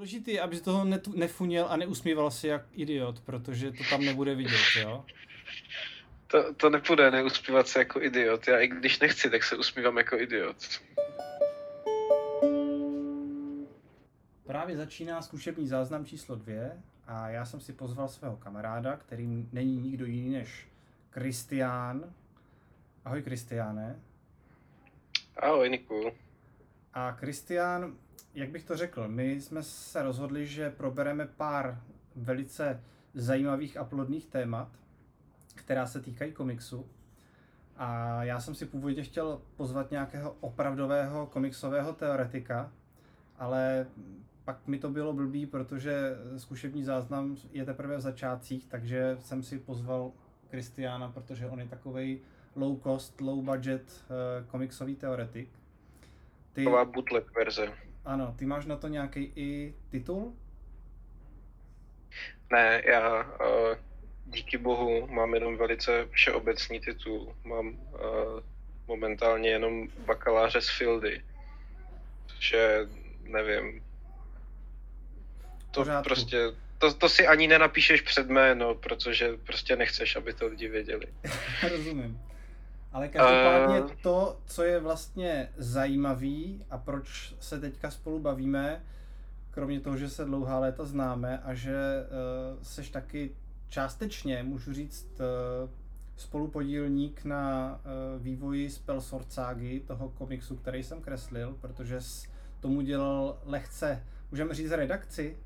Důležitý, aby z toho nefuněl a neusmíval se jak idiot, protože to tam nebude vidět, jo? To, to nepůjde neuspívat se jako idiot. Já i když nechci, tak se usmívám jako idiot. Právě začíná zkušební záznam číslo dvě a já jsem si pozval svého kamaráda, který není nikdo jiný než Kristián. Ahoj Kristiáne. Ahoj Niku. A Kristián, jak bych to řekl, my jsme se rozhodli, že probereme pár velice zajímavých a plodných témat, která se týkají komiksu. A já jsem si původně chtěl pozvat nějakého opravdového komiksového teoretika, ale pak mi to bylo blbý, protože zkušební záznam je teprve v začátcích, takže jsem si pozval Kristiána, protože on je takový low cost, low budget uh, komiksový teoretik. Ty, Taková bootleg verze. Ano, ty máš na to nějaký i titul? Ne, já uh, díky bohu mám jenom velice všeobecný titul. Mám uh, momentálně jenom bakaláře z Fieldy. Že nevím. To Pořádku. prostě, to, to si ani nenapíšeš před jméno, protože prostě nechceš, aby to lidi věděli. Rozumím. Ale každopádně uh... to, co je vlastně zajímavý a proč se teďka spolu bavíme, kromě toho, že se dlouhá léta známe a že uh, seš taky částečně, můžu říct, uh, spolupodílník na uh, vývoji Spellsword Ságy, toho komiksu, který jsem kreslil, protože tomu dělal lehce, můžeme říct redakci,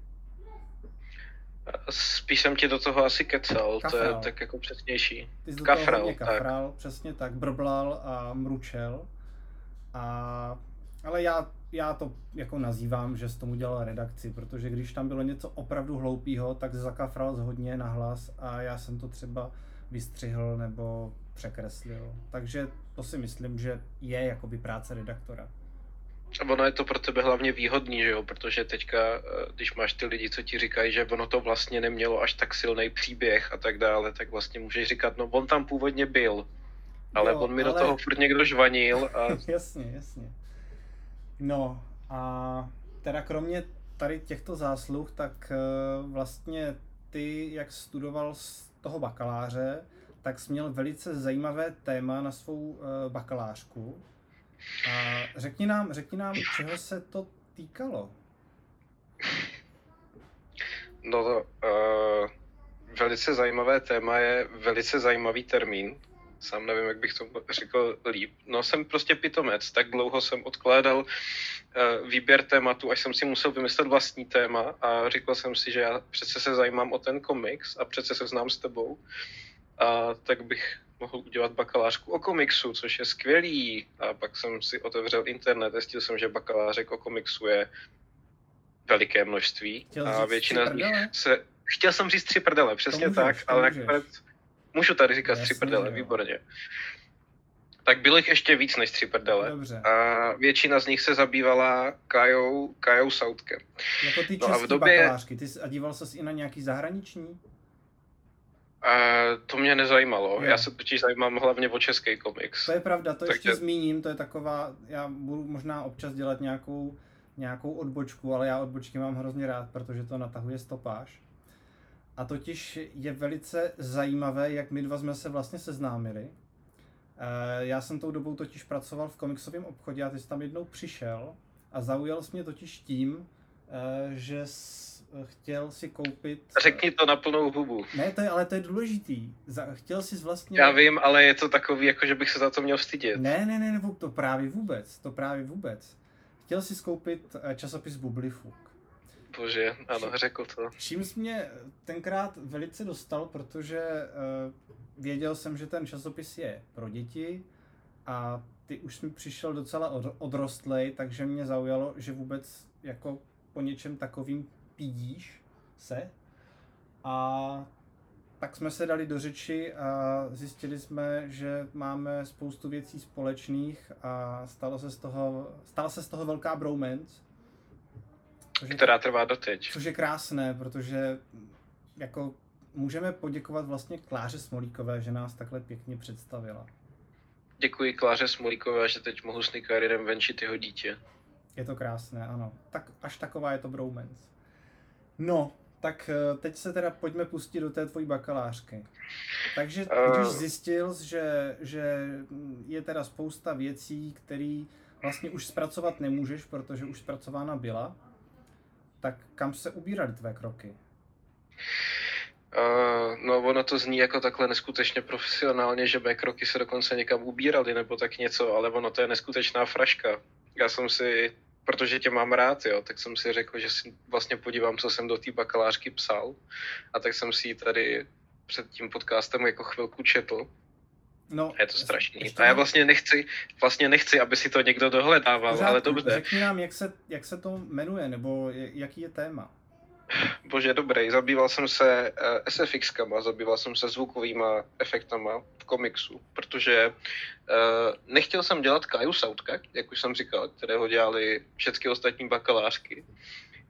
Spíš jsem ti do toho asi kecal, kafral. to je tak jako přesnější. Ty jsi do kafral, toho kafral, tak. přesně tak, brblal a mručel. A, ale já, já to jako nazývám, že jsi tomu dělal redakci, protože když tam bylo něco opravdu hloupého, tak zakafral hodně nahlas a já jsem to třeba vystřihl nebo překreslil. Takže to si myslím, že je jakoby práce redaktora. A ono je to pro tebe hlavně výhodný, že jo? Protože teďka, eh, když máš ty lidi, co ti říkají, že ono to vlastně nemělo až tak silný příběh a tak dále, tak vlastně můžeš říkat, no on tam původně byl, ale jo, on mi ale... do toho furt někdo žvanil a... jasně, jasně. No a teda kromě tady těchto zásluh, tak eh, vlastně ty, jak studoval z toho bakaláře, tak jsi měl velice zajímavé téma na svou eh, bakalářku, a řekni nám, řekni nám, čeho se to týkalo. No, uh, velice zajímavé téma je velice zajímavý termín. Sám nevím, jak bych to řekl líp. No, jsem prostě pitomec. Tak dlouho jsem odkládal uh, výběr tématu, až jsem si musel vymyslet vlastní téma a řekl jsem si, že já přece se zajímám o ten komiks a přece se znám s tebou. A tak bych mohl udělat bakalářku o komiksu, což je skvělý. A pak jsem si otevřel internet, zjistil jsem, že bakalářek o komiksu je veliké množství. Chtěl a většina z nich se... Chtěl jsem říct tři prdele, přesně můžeš, tak, ale nakonec... Můžu tady říkat Jasně, tři prdele, jo. výborně. Tak bylo jich ještě víc než tři prdele. Dobře. A většina z nich se zabývala Kajou, Kajou Sautkem. Jako ty no a v době... bakalářky, ty a díval ses i na nějaký zahraniční? Uh, to mě nezajímalo. Je. Já se totiž zajímám hlavně o český komiks. To je pravda, to ještě zmíním, to je taková, já budu možná občas dělat nějakou, nějakou odbočku, ale já odbočky mám hrozně rád, protože to natahuje stopáž. A totiž je velice zajímavé, jak my dva jsme se vlastně seznámili. Uh, já jsem tou dobou totiž pracoval v komiksovém obchodě a ty jsi tam jednou přišel a zaujal jsi mě totiž tím, uh, že chtěl si koupit... Řekni to na plnou hubu. Ne, to je, ale to je důležitý. Chtěl si vlastně... Já vím, ale je to takový, jako že bych se za to měl stydět. Ne, ne, ne, ne, to právě vůbec, to právě vůbec. Chtěl si skoupit eh, časopis Bublifuk. Bože, ano, řekl to. Čím jsi mě tenkrát velice dostal, protože uh, věděl jsem, že ten časopis je pro děti a ty už mi přišel docela od, odrostlej, takže mě zaujalo, že vůbec jako po něčem takovým pídíš se a tak jsme se dali do řeči a zjistili jsme, že máme spoustu věcí společných a stalo se z toho, stala se z toho velká bromance. Což je, která trvá doteď. Což je krásné, protože jako můžeme poděkovat vlastně Kláře Smolíkové, že nás takhle pěkně představila. Děkuji Kláře Smolíkové, že teď mohu s Nikarinem venčit jeho dítě. Je to krásné, ano. Tak až taková je to bromance. No, tak eh, teď se teda pojďme pustit do té tvojí bakalářky. Takže když zjistil, že, že je teda spousta věcí, které vlastně už zpracovat nemůžeš, protože už zpracována byla, tak kam se ubíraly tvé kroky? Uh, no ono to zní jako takhle neskutečně profesionálně, že mé kroky se dokonce někam ubíraly nebo tak něco, ale ono to je neskutečná fraška. Já jsem si, protože tě mám rád, jo, tak jsem si řekl, že si vlastně podívám, co jsem do té bakalářky psal a tak jsem si ji tady před tím podcastem jako chvilku četl. No, je to strašný. A já vlastně nechci, vlastně nechci, aby si to někdo dohledával, Pořádku, ale dobře. Řekni nám, jak se, jak se to jmenuje, nebo jaký je téma. Bože, dobrý, zabýval jsem se eh, SFX-kama, zabýval jsem se zvukovýma efektama v komiksu, protože uh, nechtěl jsem dělat Kaju Sautka, jak už jsem říkal, kterého dělali všechny ostatní bakalářky.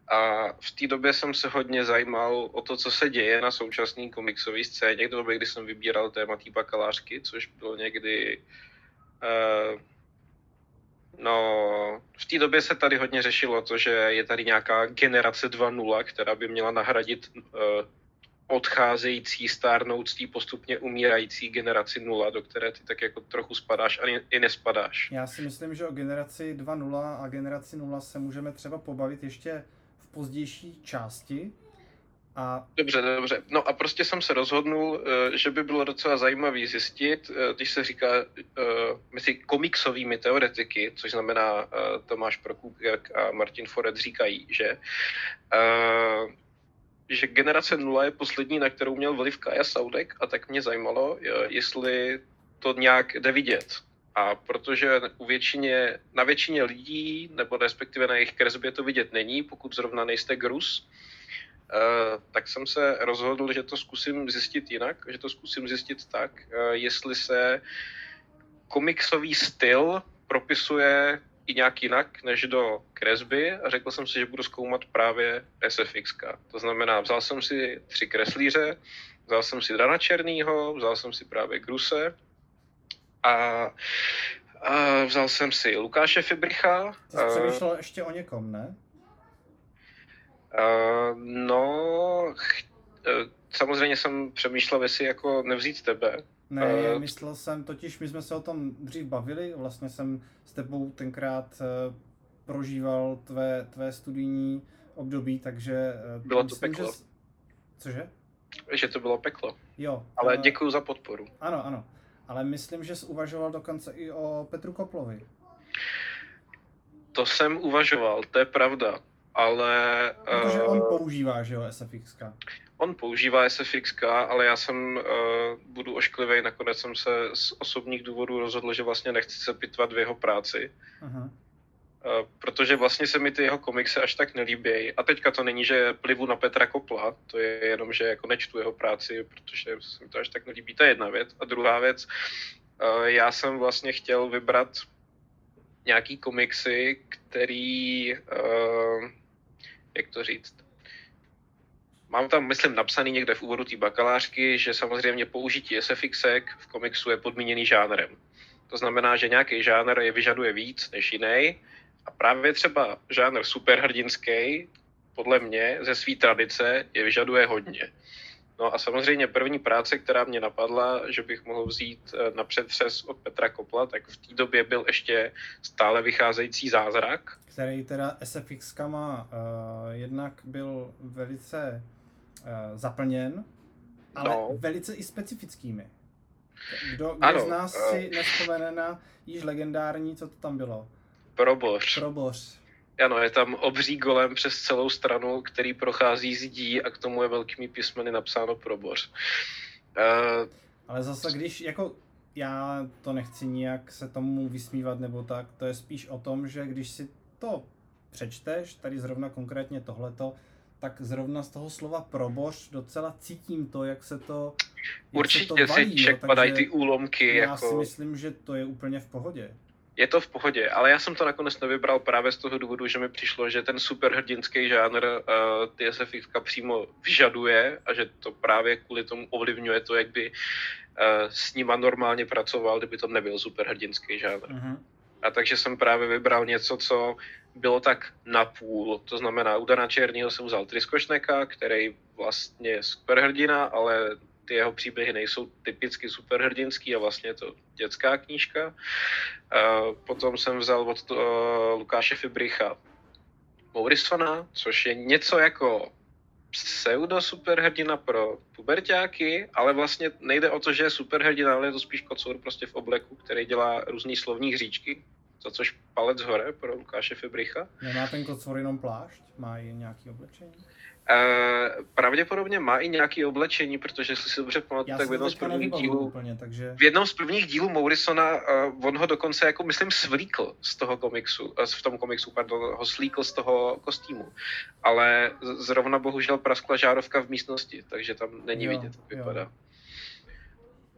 A v té době jsem se hodně zajímal o to, co se děje na současné komiksové scéně, v době, kdy jsem vybíral téma té bakalářky, což bylo někdy uh, No, v té době se tady hodně řešilo to, že je tady nějaká generace 2.0, která by měla nahradit uh, odcházející, stárnoucí, postupně umírající generaci 0, do které ty tak jako trochu spadáš a i nespadáš. Já si myslím, že o generaci 2.0 a generaci 0 se můžeme třeba pobavit ještě v pozdější části, a... Dobře, dobře. No a prostě jsem se rozhodnul, eh, že by bylo docela zajímavý zjistit, eh, když se říká eh, mezi komiksovými teoretiky, což znamená Tomáš Prokupek a Martin Foret říkají, že že generace 0 je poslední, na kterou měl vliv Kaja Saudek a tak mě zajímalo, jestli to nějak jde vidět. A protože u většině, na většině lidí, nebo respektive na jejich kresbě to vidět není, pokud zrovna nejste grus, tak jsem se rozhodl, že to zkusím zjistit jinak, že to zkusím zjistit tak, uh, jestli se komiksový styl propisuje i nějak jinak než do kresby a řekl jsem si, že budu zkoumat právě SFX. To znamená, vzal jsem si tři kreslíře, vzal jsem si Dana Černýho, vzal jsem si právě Gruse a, a vzal jsem si Lukáše Fibricha. Ty jsi přemýšlel ještě o někom, ne? Uh, no, ch- uh, samozřejmě jsem přemýšlel, jestli jako nevzít tebe. Ne, uh, myslel jsem, totiž my jsme se o tom dřív bavili, vlastně jsem s tebou tenkrát uh, prožíval tvé, tvé studijní období, takže... Uh, bylo myslím, to peklo. Že... Cože? Že to bylo peklo. Jo. Ale uh, děkuji za podporu. Ano, ano. Ale myslím, že jsi uvažoval dokonce i o Petru Koplovi. To jsem uvažoval, to je pravda ale... Protože on uh, používá, že jo, SFX. On používá SFX, ale já jsem, uh, budu ošklivý, nakonec jsem se z osobních důvodů rozhodl, že vlastně nechci se pitvat v jeho práci. Uh-huh. Uh, protože vlastně se mi ty jeho komiksy až tak nelíbějí. A teďka to není, že plivu na Petra Kopla, to je jenom, že jako nečtu jeho práci, protože se mi to až tak nelíbí. To je jedna věc. A druhá věc, uh, já jsem vlastně chtěl vybrat nějaký komiksy, který uh, jak to říct, Mám tam, myslím, napsaný někde v úvodu té bakalářky, že samozřejmě použití SFX v komiksu je podmíněný žánrem. To znamená, že nějaký žánr je vyžaduje víc než jiný. A právě třeba žánr superhrdinský, podle mě, ze své tradice, je vyžaduje hodně. No a samozřejmě první práce, která mě napadla, že bych mohl vzít eh, na přetřes od Petra Kopla, tak v té době byl ještě stále vycházející zázrak. Který teda SFX má uh, jednak byl velice uh, zaplněn, ale no. velice i specifickými. Kdo, kdo ano, z nás uh, si nespomene na již legendární, co to tam bylo? Proboř. Proboř. Ano, je tam obří golem přes celou stranu, který prochází zdí a k tomu je velkými písmeny napsáno proboř. Uh, Ale zase, když jako já to nechci nijak se tomu vysmívat nebo tak, to je spíš o tom, že když si to přečteš, tady zrovna konkrétně tohleto, tak zrovna z toho slova proboř docela cítím to, jak se to jak Určitě se to valí, si ček padají ty úlomky. Já jako... si myslím, že to je úplně v pohodě je to v pohodě, ale já jsem to nakonec nevybral právě z toho důvodu, že mi přišlo, že ten superhrdinský žánr uh, ty SFX přímo vyžaduje a že to právě kvůli tomu ovlivňuje to, jak by uh, s nima normálně pracoval, kdyby to nebyl superhrdinský žánr. Uh-huh. A takže jsem právě vybral něco, co bylo tak napůl. To znamená, u Dana Černýho jsem vzal Triskošneka, který vlastně je superhrdina, ale ty jeho příběhy nejsou typicky superhrdinský a vlastně je to dětská knížka. Potom jsem vzal od to, Lukáše Fibricha Morrisona, což je něco jako pseudo superhrdina pro pubertáky, ale vlastně nejde o to, že je superhrdina, ale je to spíš kocour prostě v obleku, který dělá různý slovní hříčky, za což palec hore pro Lukáše Fibricha. Nemá ten kocour jenom plášť? Má i nějaký oblečení? Uh, pravděpodobně má i nějaké oblečení, protože si si dobře pamatuju, tak v jednom z prvních dílů, úplně, takže... v jednom z prvních dílů Morrisona, uh, on ho dokonce jako myslím svlíkl z toho komiksu, uh, v tom komiksu, pardon, ho slíkl z toho kostýmu, ale zrovna bohužel praskla žárovka v místnosti, takže tam není jo, vidět, jak vypadá. Jo.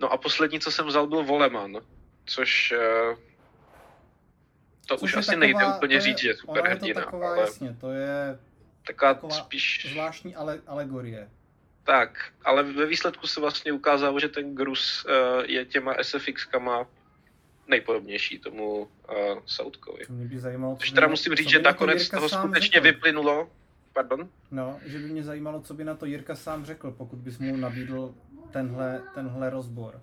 No a poslední, co jsem vzal, byl Voleman, což uh, to což už asi taková, nejde úplně říct, že je superhrdina. Je to taková, ale... jasně, to je taková, taková spíš... zvláštní ale, alegorie. Tak, ale ve výsledku se vlastně ukázalo, že ten Grus uh, je těma SFX-kama nejpodobnější tomu uh, Soutkovi. Mě by zajímalo, Což teda musím říct, že nakonec toho skutečně řekl. vyplynulo. Pardon? No, že by mě zajímalo, co by na to Jirka sám řekl, pokud bys mu nabídl tenhle, tenhle rozbor.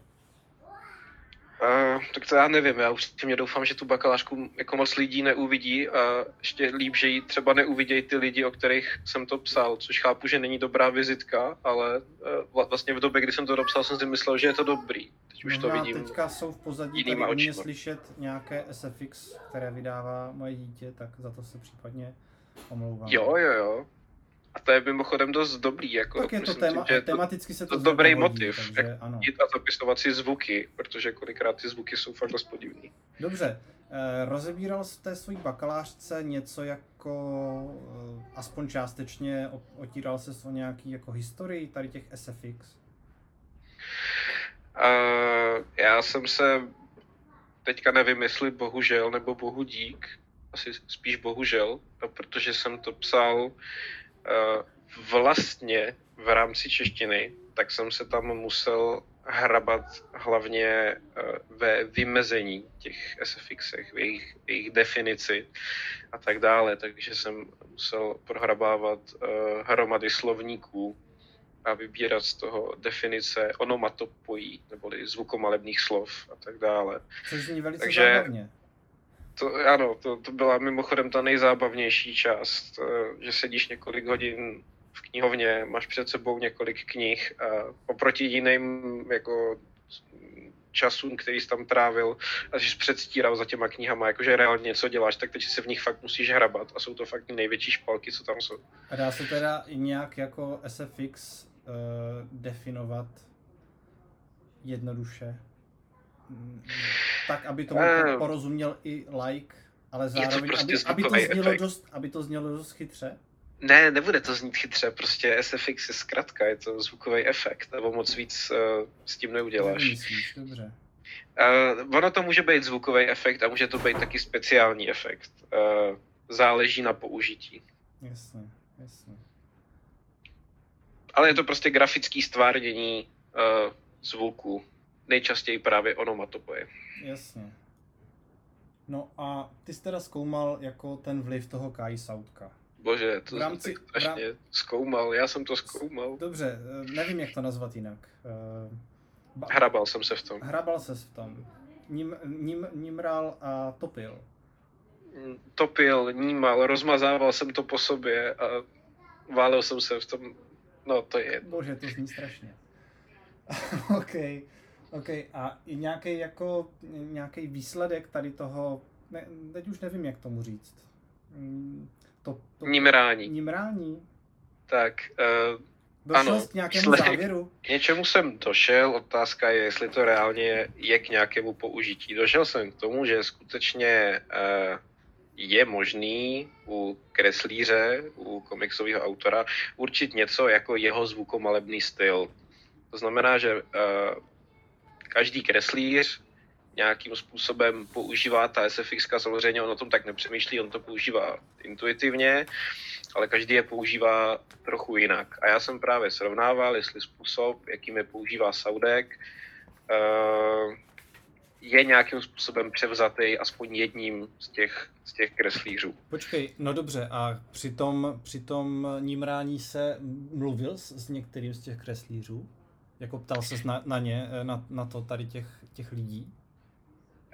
Uh, tak to já nevím, já už mě doufám, že tu bakalářku jako moc lidí neuvidí a ještě líp, že ji třeba neuvidějí ty lidi, o kterých jsem to psal, což chápu, že není dobrá vizitka, ale uh, vlastně v době, kdy jsem to dopsal, jsem si myslel, že je to dobrý. Teď už to vidím. teďka jsou v pozadí tady mě slyšet nějaké SFX, které vydává moje dítě, tak za to se případně omlouvám. Jo, jo, jo. A to je mimochodem dost dobrý. Jako, tak je to téma, že tematicky se to, to dobrý motiv, takže, jak ano. jít a zapisovat si zvuky, protože kolikrát ty zvuky jsou fakt dost podivný. Dobře, eh, rozebíral jste svojí bakalářce něco jako, eh, aspoň částečně, otíral se o nějaký jako historii tady těch SFX? Uh, já jsem se teďka nevím, jestli bohužel nebo bohu dík, asi spíš bohužel, protože jsem to psal Eh, vlastně v rámci češtiny, tak jsem se tam musel hrabat hlavně eh, ve vymezení těch SFXech, v jejich, jejich definici a tak dále, takže jsem musel prohrabávat uh, hromady slovníků a vybírat z toho definice onomatopojí, neboli zvukomalebných slov a tak dále. Což zní velice takže, zábavně. To, ano, to, to byla mimochodem ta nejzábavnější část, eh, že sedíš několik hodin v knihovně, máš před sebou několik knih a oproti jiným jako časům, který jsi tam trávil a jsi předstíral za těma knihama, jakože reálně něco děláš, tak teď se v nich fakt musíš hrabat a jsou to fakt největší špalky, co tam jsou. A dá se teda i nějak jako SFX uh, eh, definovat jednoduše? Tak, aby tomu uh, porozuměl i like, ale zároveň, prostě aby, aby, to znělo dost, aby to znělo dost chytře? Ne, nebude to znít chytře, prostě SFX je zkrátka, je to zvukový efekt, nebo moc víc uh, s tím neuděláš. Myslíš, dobře. Uh, ono to může být zvukový efekt a může to být taky speciální efekt. Uh, záleží na použití. Jasně, jasně. Ale je to prostě grafický stvárnění uh, zvuku nejčastěji právě onomatopoje. Jasně. No a ty jsi teda zkoumal jako ten vliv toho Kai Sautka. Bože, to v rámci, tak strašně rám... zkoumal, já jsem to zkoumal. Dobře, eh, nevím, jak to nazvat jinak. Eh, ba... Hrabal jsem se v tom. Hrabal se v tom. Ním, ním, nímral a topil. Mm, topil, nímal, rozmazával jsem to po sobě a válel jsem se v tom, no to je Bože, to zní strašně. OK. OK, a i nějaký jako, nějaký výsledek tady toho, ne, teď už nevím, jak tomu říct. Mm, to, to, Nímrání. Nímrání. Tak, uh, Došel ano, k nějakému výsledek, závěru? K něčemu jsem došel, otázka je, jestli to reálně je k nějakému použití. Došel jsem k tomu, že skutečně uh, je možný u kreslíře, u komiksového autora určit něco jako jeho zvukomalebný styl. To znamená, že uh, každý kreslíř nějakým způsobem používá ta SFX, samozřejmě on o tom tak nepřemýšlí, on to používá intuitivně, ale každý je používá trochu jinak. A já jsem právě srovnával, jestli způsob, jakým je používá Saudek, uh, je nějakým způsobem převzatý aspoň jedním z těch, z těch kreslířů. Počkej, no dobře, a při tom, při tom nímrání se mluvil s, s některým z těch kreslířů? Jako ptal se na, na ně, na, na to tady těch, těch lidí?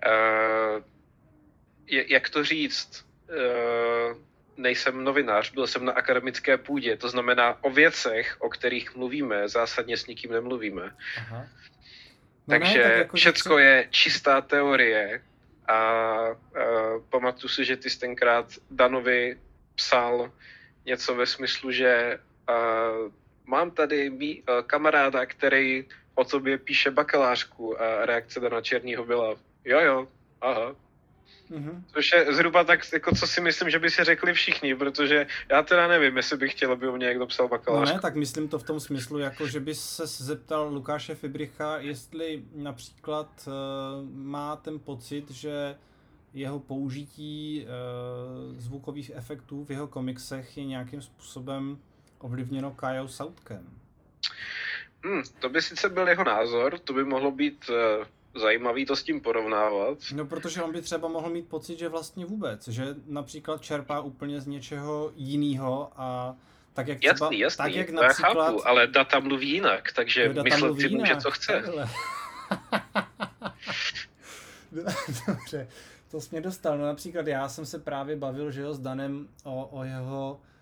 Uh, jak to říct? Uh, nejsem novinář, byl jsem na akademické půdě, to znamená o věcech, o kterých mluvíme, zásadně s nikým nemluvíme. Aha. No Takže ne, tak jako všecko chci... je čistá teorie a, a pamatuju si, že ty jsi tenkrát Danovi psal něco ve smyslu, že a, mám tady mý, a, kamaráda, který o tobě píše bakalářku a reakce Dana Černýho byla jo jo, aha, Mm-hmm. Což je zhruba tak, jako co si myslím, že by si řekli všichni, protože já teda nevím, jestli bych chtěl, aby u mě někdo psal bakalář. No ne, tak myslím to v tom smyslu, jako že by se zeptal Lukáše Fibricha, jestli například uh, má ten pocit, že jeho použití uh, zvukových efektů v jeho komiksech je nějakým způsobem ovlivněno Kajou Sautkem. Hmm, to by sice byl jeho názor, to by mohlo být uh, zajímavý to s tím porovnávat. No, protože on by třeba mohl mít pocit, že vlastně vůbec, že například čerpá úplně z něčeho jiného a tak jak třeba, jasný, jasný, tak jak například... já chápu, ale data mluví jinak, takže jo, myslet si může, co chce. Dobře, to jsi mě dostal. No například já jsem se právě bavil, že jo, s Danem o, o jeho Eh,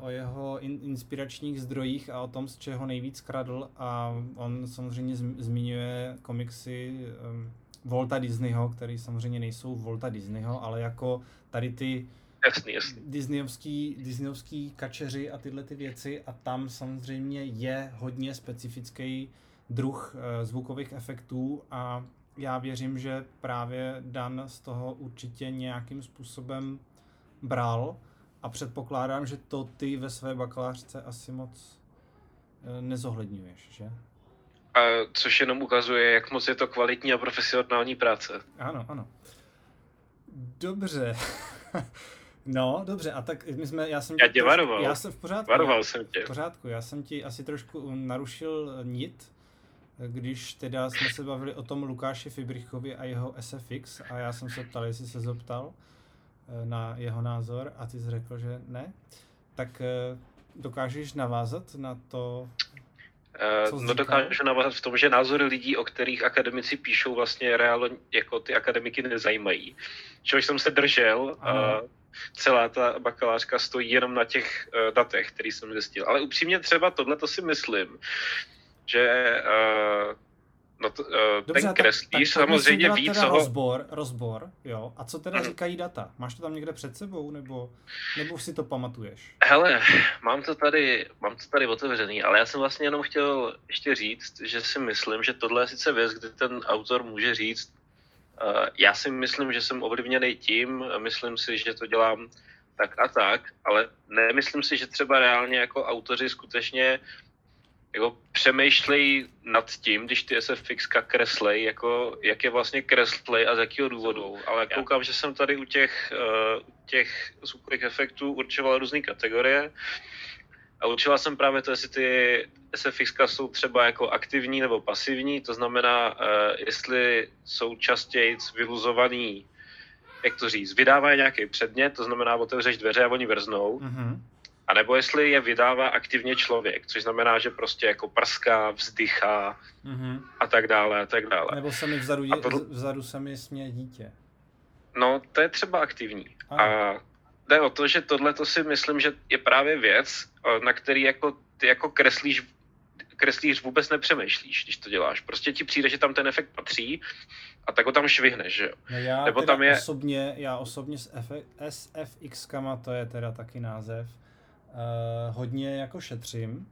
o jeho in, inspiračních zdrojích a o tom, z čeho nejvíc kradl. A on samozřejmě zmiňuje komiksy um, Volta Disneyho, které samozřejmě nejsou Volta Disneyho, ale jako tady ty jasný, jasný. Disneyovský, Disneyovský kačeři a tyhle ty věci. A tam samozřejmě je hodně specifický druh uh, zvukových efektů. A já věřím, že právě Dan z toho určitě nějakým způsobem bral a předpokládám, že to ty ve své bakalářce asi moc eh, nezohledňuješ, že? A což jenom ukazuje, jak moc je to kvalitní a profesionální práce. Ano, ano. Dobře. no, dobře, a tak my jsme, já jsem já tě varoval. Já jsem v pořádku. Varoval jsem tě. V pořádku, já jsem ti asi trošku narušil nit, když teda jsme se bavili o tom Lukáši Fibrichovi a jeho SFX a já jsem se ptal, jestli se zeptal. Eh, na jeho názor a ty jsi řekl, že ne, tak eh, dokážeš navázat na to, co uh, no dokážu navázat v tom, že názory lidí, o kterých akademici píšou, vlastně reálně jako ty akademiky nezajímají. Čehož jsem se držel a celá ta bakalářka stojí jenom na těch uh, datech, který jsem zjistil. Ale upřímně třeba tohle to si myslím, že uh, No to, uh, Dobře, ten kreslíř tak, tak samozřejmě ví, co rozbor, rozbor, jo. A co teda hmm. říkají data? Máš to tam někde před sebou, nebo, nebo si to pamatuješ? Hele, mám to tady, mám to tady otevřený, ale já jsem vlastně jenom chtěl ještě říct, že si myslím, že tohle je sice věc, kdy ten autor může říct, uh, já si myslím, že jsem ovlivněný tím, myslím si, že to dělám tak a tak, ale nemyslím si, že třeba reálně jako autoři skutečně jako přemýšlej nad tím, když ty SFX kreslej, jako jak je vlastně kreslej a z jakého důvodu. Ale koukám, že jsem tady u těch, uh, těch zvukových efektů určoval různé kategorie. A určila jsem právě to, jestli ty SFX jsou třeba jako aktivní nebo pasivní, to znamená, uh, jestli jsou častěji vyluzovaný, jak to říct, vydávají nějaký předmět, to znamená, otevřeš dveře a oni vrznou, mm-hmm a nebo jestli je vydává aktivně člověk, což znamená, že prostě jako prská, vzdychá mm-hmm. a tak dále a tak dále. Nebo se mi vzadu, je, to... vzadu se mi směje dítě. No, to je třeba aktivní. A, a jde o to, že tohle to si myslím, že je právě věc, na který jako ty jako kreslíš kreslíř vůbec nepřemýšlíš, když to děláš. Prostě ti přijde, že tam ten efekt patří a tak ho tam švihneš, že jo. No já Nebo tam je... osobně, já osobně s SFX, to je teda taky název, hodně jako šetřím.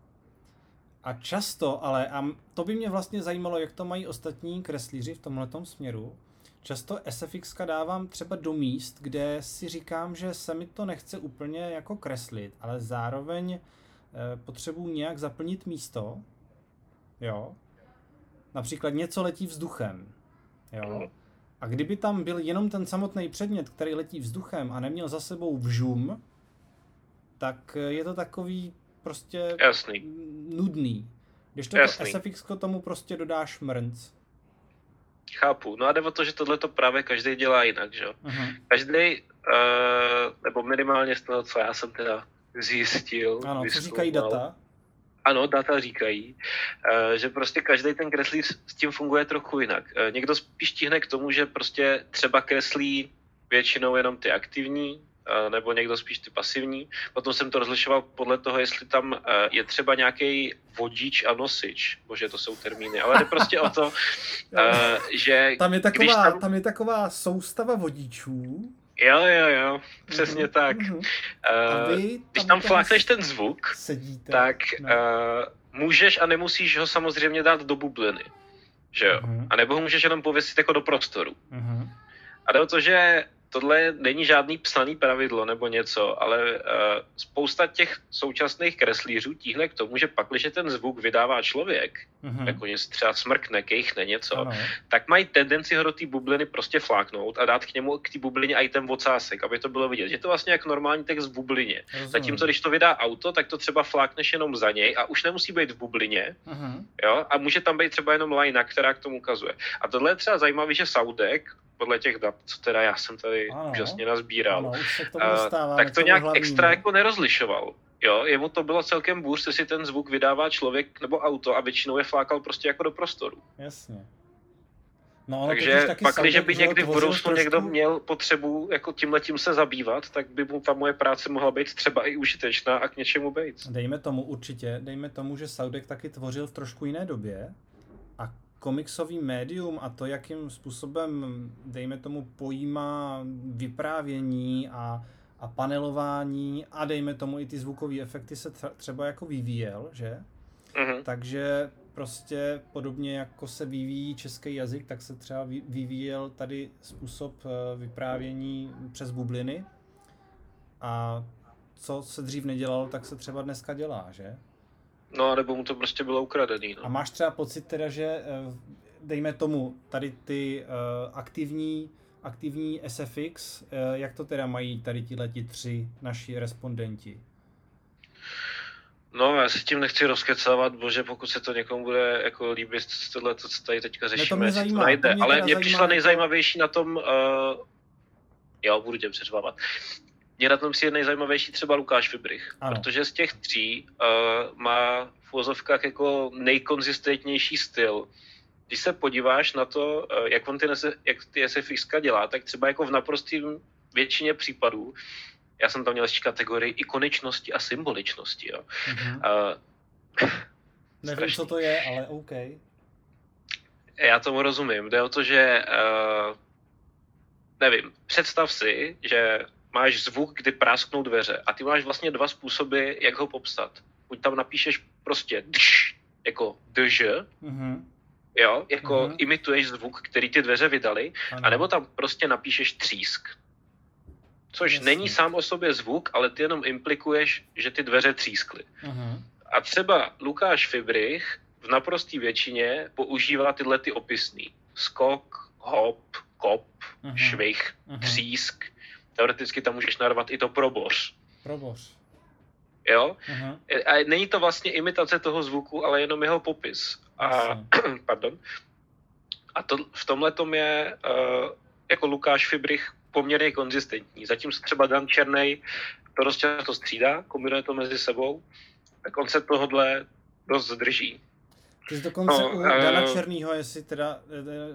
A často, ale a to by mě vlastně zajímalo, jak to mají ostatní kreslíři v tomhle směru. Často SFX dávám třeba do míst, kde si říkám, že se mi to nechce úplně jako kreslit, ale zároveň e, potřebuji nějak zaplnit místo. Jo. Například něco letí vzduchem. Jo. A kdyby tam byl jenom ten samotný předmět, který letí vzduchem a neměl za sebou vžum, tak eh, je to takový prostě Jasný. nudný. Když to SFX tomu prostě dodáš mrnc. chápu. No a jde o to, že tohle to právě každý dělá jinak, že jo. Mhm. Každý, uh, nebo minimálně z toho, co já jsem teda zjistil. Ano, co říkají data? Ano, data říkají, eh, že prostě každý ten kreslíř s tím funguje trochu jinak. Někdo spíš tíhne k tomu, že prostě třeba kreslí většinou jenom ty aktivní, nebo někdo spíš ty pasivní. Potom jsem to rozlišoval podle toho, jestli tam eh, je třeba nějaký vodič a nosič. Bože, to jsou termíny. Ale jde prostě o to, eh, že Tam je, když taková, tam- tam je taková soustava vodičů. Jo, jo, jo, přesně Mhm, tak. A vy Když tam tam flákneš ten zvuk, Sedíte. tak no. uh, můžeš a nemusíš ho samozřejmě dát do bubliny. Že jo? Mhm. A nebo ho můžeš jenom pověsit jako do prostoru. Mhm. A jde o to, že tohle není žádný psaný pravidlo nebo něco, ale uh, spousta těch současných kreslířů tíhne k tomu, že pak, když ten zvuk vydává člověk, Mhm. jako něco třeba smrkne, kejchne něco, Ano. tak mají tendenci ho do té bubliny prostě fláknout a dát k němu, k té bublině i ten ocásek, aby to bylo vidět. Že to vlastně jak normální text v bublině. Rozumím. Zatímco když to vydá auto, tak to třeba flákneš jenom za něj a už nemusí být v bublině, Mhm. jo, a může tam být třeba jenom lajna, která k tomu ukazuje. A tohle je třeba zajímavé, že Soudek, podle těch dat, co teda já jsem tady Ano. úžasně nazbíral, Ano, eh, dostáváme. tak to nějak hlavnímu. extra jako nerozlišoval. Jo, jemu to bylo celkem bůř, jestli ten zvuk vydává člověk nebo auto a většinou je flákal prostě jako do prostoru. Jasně. No, totiž Takže taky pak, když by někdy v budoucnu někdo trošku- měl potřebu jako tímhletím se zabývat, tak by mu ta moje práce mohla být třeba i užitečná a k něčemu být. Dejme tomu určitě, dejme tomu, že Saudek taky tvořil v trošku jiné době komiksový médium a to, jakým způsobem, dejme tomu, pojímá vyprávění a, a panelování a dejme tomu i ty zvukové efekty se tře- třeba jako vyvíjel, že? Mhm. Takže prostě podobně jako se vyvíjí český jazyk, tak se třeba vy- vyvíjel tady způsob eh, vyprávění přes bubliny. A co se dřív nedělalo, tak se třeba dneska dělá, že? No, nebo mu to prostě bylo ukradený. A No. máš třeba pocit teda, že eh, dejme tomu tady ty eh, aktivní, aktivní SFX, eh, jak to teda mají tady tihleti tři naši respondenti? no, já se tím nechci rozkecávat, bože, pokud se to někomu bude jako líbit, tohle, to, co tady teďka řešíme, mě jestli zajímá, to najde. to mě Ale mě přišla jako- nejzajímavější na tom, uh, jo, budu tě přeřvávat. Mě na tom přijde nejzajímavější třeba Lukáš Fibrich, Ano. protože z těch tří uh, má v vozovkách jako nejkonzistentnější styl. Když se podíváš na to, uh, jak on ty, nese, jak ty SFX dělá, tak třeba jako v naprostým většině případů, já jsem tam měl ještě kategorii ikoničnosti a symboličnosti. Jo. Uh, Nevím, strašný. co to je, ale OK. Já tomu rozumím. Jde o to, že uh, nevím, představ si, že máš zvuk, kdy prásknou dveře a ty máš vlastně dva způsoby, jak ho popsat. Buď tam napíšeš prostě dš, jako dž, Mhm. jo, jako Mhm. imituješ zvuk, který ty dveře vydali, Ano. anebo tam prostě napíšeš třísk. Což Jasně. není sám o sobě zvuk, ale ty jenom implikuješ, že ty dveře třískly. Mhm. A třeba Lukáš Fibrich v naprostý většině používá tyhle ty opisný. Skok, hop, kop, Mhm. švih, Mhm. třísk. Teoreticky tam můžeš narvat i to proboř. Proboř. Jo? Mhm. A není to vlastně imitace toho zvuku, ale jenom jeho popis. A, pardon. A to, v tomhle tom je uh, jako Lukáš Fibrich poměrně konzistentní. Zatím se třeba Dan Černej to dost často střídá, kombinuje to mezi sebou, tak on se tohodle dost zdrží. Ty jsi dokonce No, u Dana Černýho, jestli, teda,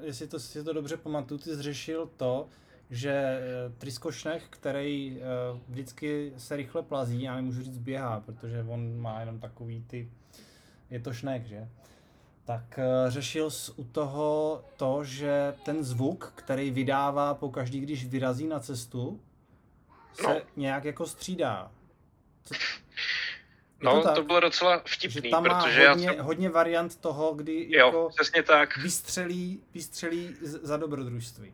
jestli to, si to dobře pamatuju, ty zřešil to, že eh, Triskošnech, který eh, vždycky se rychle plazí, já nemůžu říct běhá, protože on má jenom takový ty, je to šnek, že? Tak eh, řešil u toho to, že ten zvuk, který vydává po každý, když vyrazí na cestu, se No. nějak jako střídá. Co, je No, tak? to bylo docela že vtipný, tam má protože hodně, já jsem... hodně variant toho, kdy Jo, jako přesně tak. vystřelí, vystřelí za dobrodružství.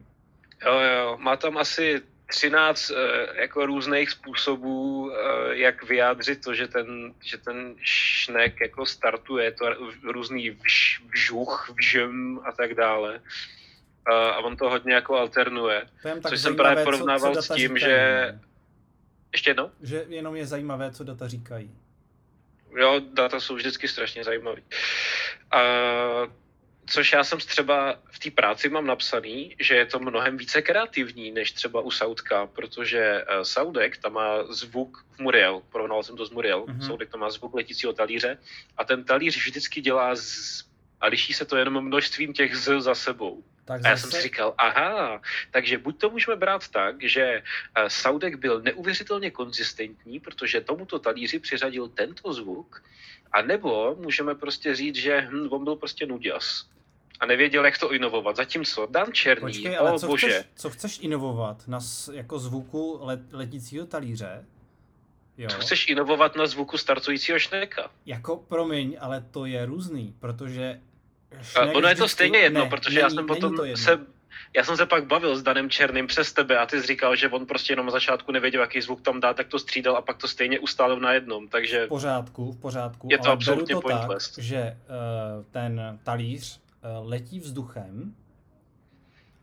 Jo, jo, má tam asi 13 eh, jako různých způsobů, eh, jak vyjádřit to, že ten, že ten šnek jako startuje, to různý vž, vžuch, vžem a tak dále. Eh, a on to hodně jako alternuje. Což jsem zajímavé, právě porovnával co, co s tím, říkají, že-. Ještě jednou? že jenom je zajímavé, co data říkají. Jo, data jsou vždycky strašně zajímavý. A což já jsem třeba v té práci mám napsaný, že je to mnohem více kreativní než třeba u Saudka, protože uh, Saudek tam má zvuk v Muriel, porovnal jsem to s Muriel, mm-hmm. Saudek tam má zvuk letícího talíře a ten talíř vždycky dělá z, a liší se to jenom množstvím těch z za sebou. Tak a já jsem si říkal, aha, takže buď to můžeme brát tak, že Saudek byl neuvěřitelně konzistentní, protože tomuto talíři přiřadil tento zvuk, a nebo můžeme prostě říct, že hm, on byl prostě nuděs a nevěděl, jak to inovovat. Zatímco Dan Černý, Počkej, ale oh, co bože. Chceš, co chceš inovovat na jako zvuku let, letícího talíře? Jo. Co chceš inovovat na zvuku startujícího šneka? Jako, promiň, ale to je různý, protože Šnek ono je to stejně jedno, ne, protože není, já jsem potom se já jsem se pak bavil s Danem Černým přes tebe a ty jsi říkal, že on prostě jenom na začátku nevěděl, jaký zvuk tam dá, tak to střídal a pak to stejně ustálil na jednom, takže... V pořádku, v pořádku. Je to absolutně to pointless. Tak, že uh, ten talíř letí vzduchem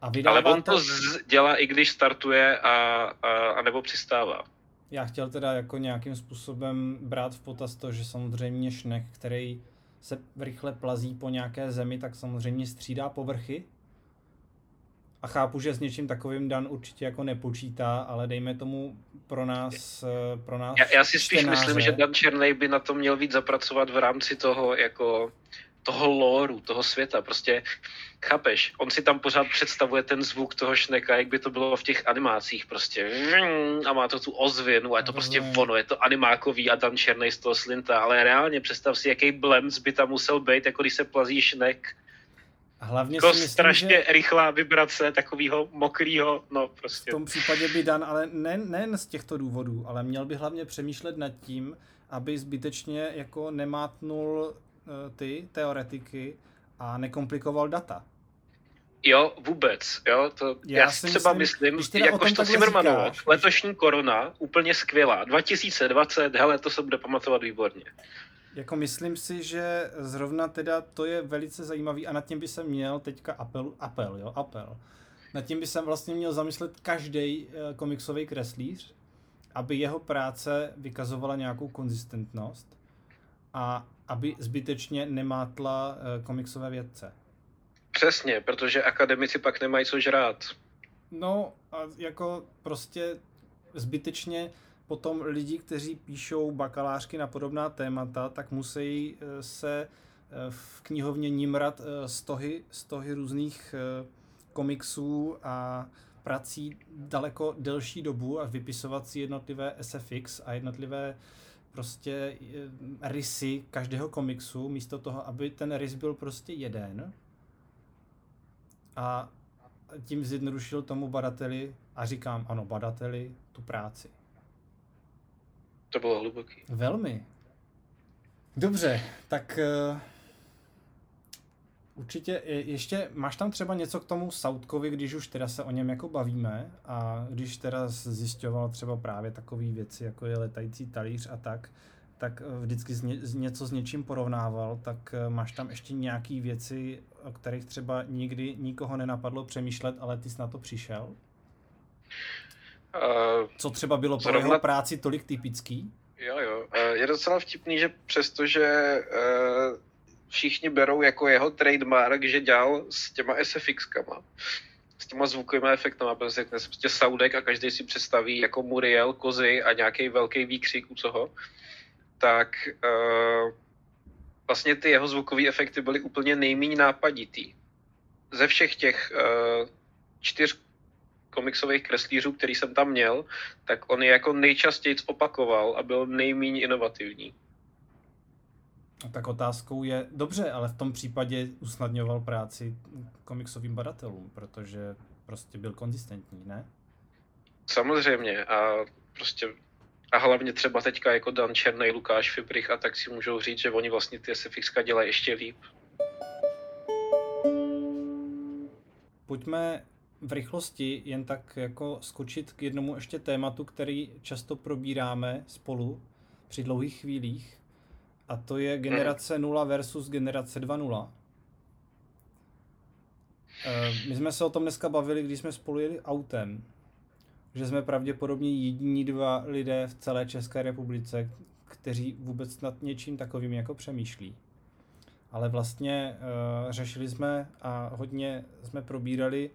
a vydává... Ale on to z- dělá i když startuje a, a, a nebo přistává. Já chtěl teda jako nějakým způsobem brát v potaz to, že samozřejmě šnek, který se rychle plazí po nějaké zemi, tak samozřejmě střídá povrchy, a chápu, že s něčím takovým Dan určitě jako nepočítá, ale dejme tomu pro nás, eh, pro nás Já, já si spíš čtenáře. myslím, že Dan Černej by na to měl víc zapracovat v rámci toho jako toho lóru, toho světa. Prostě chápeš, on si tam pořád představuje ten zvuk toho šneka, jak by to bylo v těch animácích prostě a má to tu ozvěnu a je to prostě ono, je to animákový a Dan Černej z toho slinta, ale reálně představ si, jaký blend by tam musel být, jako když se plazí šnek Hlavně jako si myslím, strašně že... rychlá vibrace takového mokrého, no prostě. V tom případě by Dan, ale ne, nejen z těchto důvodů, ale měl by hlavně přemýšlet nad tím, aby zbytečně jako nemátnul ty teoretiky a nekomplikoval data. Jo, vůbec. Jo, to, já, já si třeba myslím, myslím jakožto Zimmermanova, letošní korona, úplně skvělá. 2020, hele, to se bude pamatovat výborně. Jako myslím si, že zrovna teda to je velice zajímavý a nad tím by se měl teďka apel, apel, jo, apel. Nad tím by se vlastně měl zamyslet každý eh, komiksový kreslíř, aby jeho práce vykazovala nějakou konzistentnost a aby zbytečně nemátla eh, komiksové vědce. Přesně, protože akademici pak nemají co žrát. No, a jako prostě zbytečně potom lidi, kteří píšou bakalářky na podobná témata, tak musí eh, se eh, v knihovně nímrat stohy, stohy různých komiksů a prací daleko delší dobu a vypisovat si jednotlivé SFX a jednotlivé prostě rysy každého komiksu, místo toho, aby ten rys byl prostě jeden a tím zjednodušil tomu badateli a říkám, ano, badateli tu práci. To bylo hluboký. Velmi. Dobře, tak uh, určitě ještě máš tam třeba něco k tomu Sautkovi, když už teda se o něm jako bavíme a když teda zjišťoval třeba právě takové věci, jako je letající talíř a tak, tak eh, vždycky z ně, z něco s něčím porovnával, tak eh, máš tam ještě nějaké věci, o kterých třeba nikdy nikoho nenapadlo přemýšlet, ale ty jsi na to přišel? Uh, Co třeba bylo pro jeho práci tolik typický? Jo, jo. Je docela vtipný, že přestože uh, všichni berou jako jeho trademark, že dělal s těma SFX-kama, s těma zvukovými efektama, prostě, prostě soundek a každý si představí jako Muriel, kozy a nějaký velký výkřik u toho, tak uh, vlastně ty jeho zvukové efekty byly úplně nejméně nápaditý. Ze všech těch uh, čtyř komiksových kreslířů, který jsem tam měl, tak on je jako nejčastěji opakoval a byl nejméně inovativní. A tak otázkou je, dobře, ale v tom případě usnadňoval práci komiksovým badatelům, protože prostě byl konzistentní, ne? Samozřejmě a prostě a hlavně třeba teďka jako Dan Černej, Lukáš Fibrich a tak si můžou říct, že oni vlastně ty SFX dělají ještě líp. Pojďme v rychlosti jen tak jako skočit k jednomu ještě tématu, který často probíráme spolu při dlouhých chvílích a to je generace 0 versus generace 2.0. Eh, my jsme se o tom dneska bavili, když jsme spolu jeli autem, že jsme pravděpodobně jediní dva lidé v celé České republice, kteří vůbec nad něčím takovým jako přemýšlí. ale vlastně uh, řešili jsme a hodně jsme probírali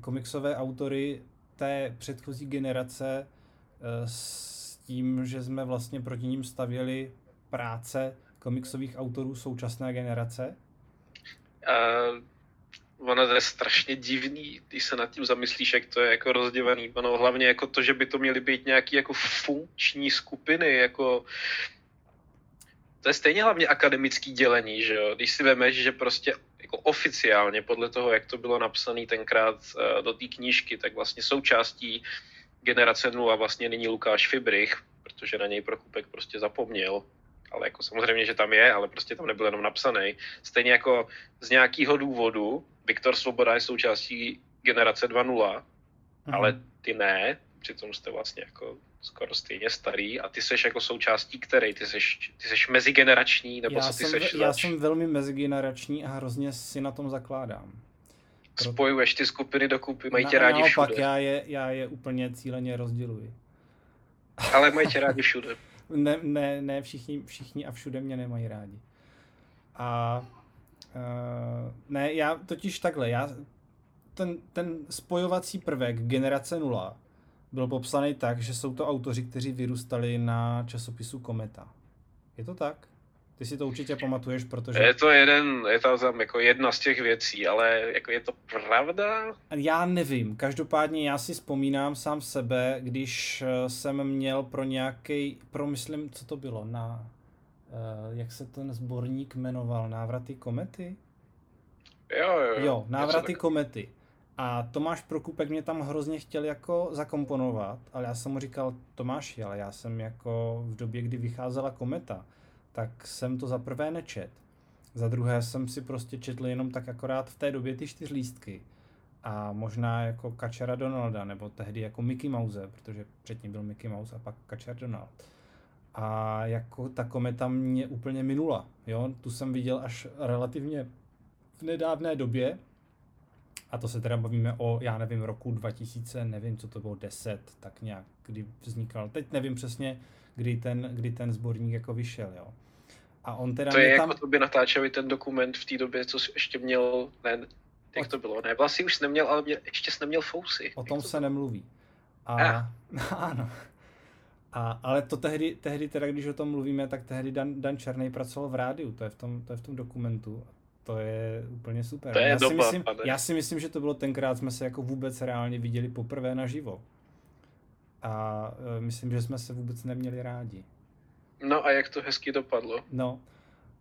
komiksové autory té předchozí generace uh, s tím, že jsme vlastně proti ním stavěli práce komiksových autorů současné generace. Uh ono to je strašně divný, když se nad tím zamyslíš, jak to je jako rozdělený. Ono hlavně jako to, že by to měly být nějaký jako funkční skupiny, jako to je stejně hlavně akademický dělení, že jo? Když si vemeš, že prostě jako oficiálně podle toho, jak to bylo napsané tenkrát uh, do té knížky, tak vlastně součástí generace 0 vlastně není Lukáš Fibrich, protože na něj Prokupek prostě zapomněl, ale jako samozřejmě, že tam je, ale prostě tam nebyl jenom napsaný. Stejně jako z nějakého důvodu Viktor Svoboda je součástí generace 2.0, mm. ale ty ne, přitom jste vlastně jako skoro stejně starý a ty seš jako součástí který? Ty seš, ty seš mezigenerační nebo já co ty jsem, seš Já zač? jsem velmi mezigenerační a hrozně si na tom zakládám. Spojuješ ty skupiny dokupy, mají Na- tě rádi naopak, všude. já je, já je úplně cíleně rozděluji. Ale mají tě rádi všude. Ne, ne, ne všichni, všichni a všude mě nemají rádi. A uh, ne, já totiž takhle, já ten, ten spojovací prvek generace 0 byl popsaný tak, že jsou to autoři, kteří vyrůstali na časopisu Kometa. Je to tak? Ty si to určitě pamatuješ, protože... Je to jeden, je to tam jako jedna z těch věcí, ale jako je to pravda? Já nevím, každopádně já si vzpomínám sám sebe, když eh, jsem měl pro nějaký, pro myslím, co to bylo, na, uh, jak se ten sborník jmenoval, Návraty komety? Jo, jo. Jo, něco Návraty tak- komety. A Tomáš Prokupek mě tam hrozně chtěl jako zakomponovat, ale já jsem mu říkal, Tomáši, ale já jsem jako v době, kdy vycházela kometa, tak jsem to za prvé nečet. Za druhé jsem si prostě četl jenom tak akorát v té době ty čtyř lístky. A možná jako Kačera Donalda, nebo tehdy jako Mickey Mouse, protože předtím byl Mickey Mouse a pak Kačer Donald. A jako ta kometa mě úplně minula, jo, tu jsem viděl až relativně v nedávné době, a to se teda bavíme o, já nevím, roku 2000, nevím, co to bylo, 10, tak nějak, kdy vznikal. Teď nevím přesně, kdy ten, kdy ten sborník jako vyšel, jo. A on teda To je jako tam... to by natáčeli ten dokument v té době, co jsi ještě měl, ne, jak O- to bylo, ne, vlastně už neměl, ale mě, ještě jsi neměl fousy. O tom to se nemluví. A, Ah. ano. A, ale to tehdy, tehdy teda, když o tom mluvíme, tak tehdy Dan, Dan Černý pracoval v rádiu, to je v tom, to je v tom dokumentu. To je úplně super. To je já, si doba, myslím, pane. já si myslím, že to bylo tenkrát, jsme se jako vůbec reálně viděli poprvé naživo. A e, myslím, že jsme se vůbec neměli rádi. No a jak to hezky dopadlo? No.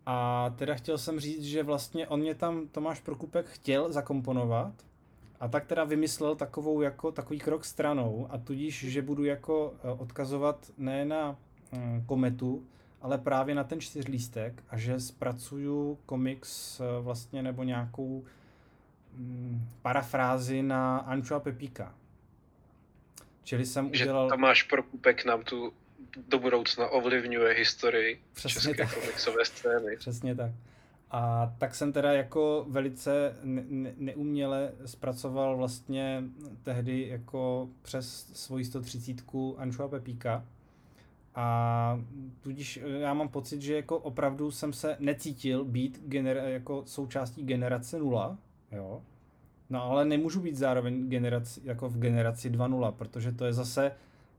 A teda chtěl jsem říct, že vlastně on mě tam Tomáš Prokupek chtěl zakomponovat a tak teda vymyslel takovou jako takový krok stranou a tudíž, že budu jako eh, odkazovat ne na mm, kometu, ale právě na ten čtyřlístek a že zpracuju komiks eh, vlastně nebo nějakou mm, parafrázi na Anču a Pepíka. Čili jsem Že udělal... Tomáš Prokupek nám tu do budoucna ovlivňuje historii Přesně české tak. komiksové scény. Přesně tak. A tak jsem teda jako velice ne- ne- neuměle zpracoval vlastně tehdy jako přes svoji 130 Anču a Pepíka. A tudíž eh, já mám pocit, že jako opravdu jsem se necítil být gener- jako součástí generace 0, jo. No ale nemůžu být zároveň generaci, jako v generaci 2.0, protože to je zase,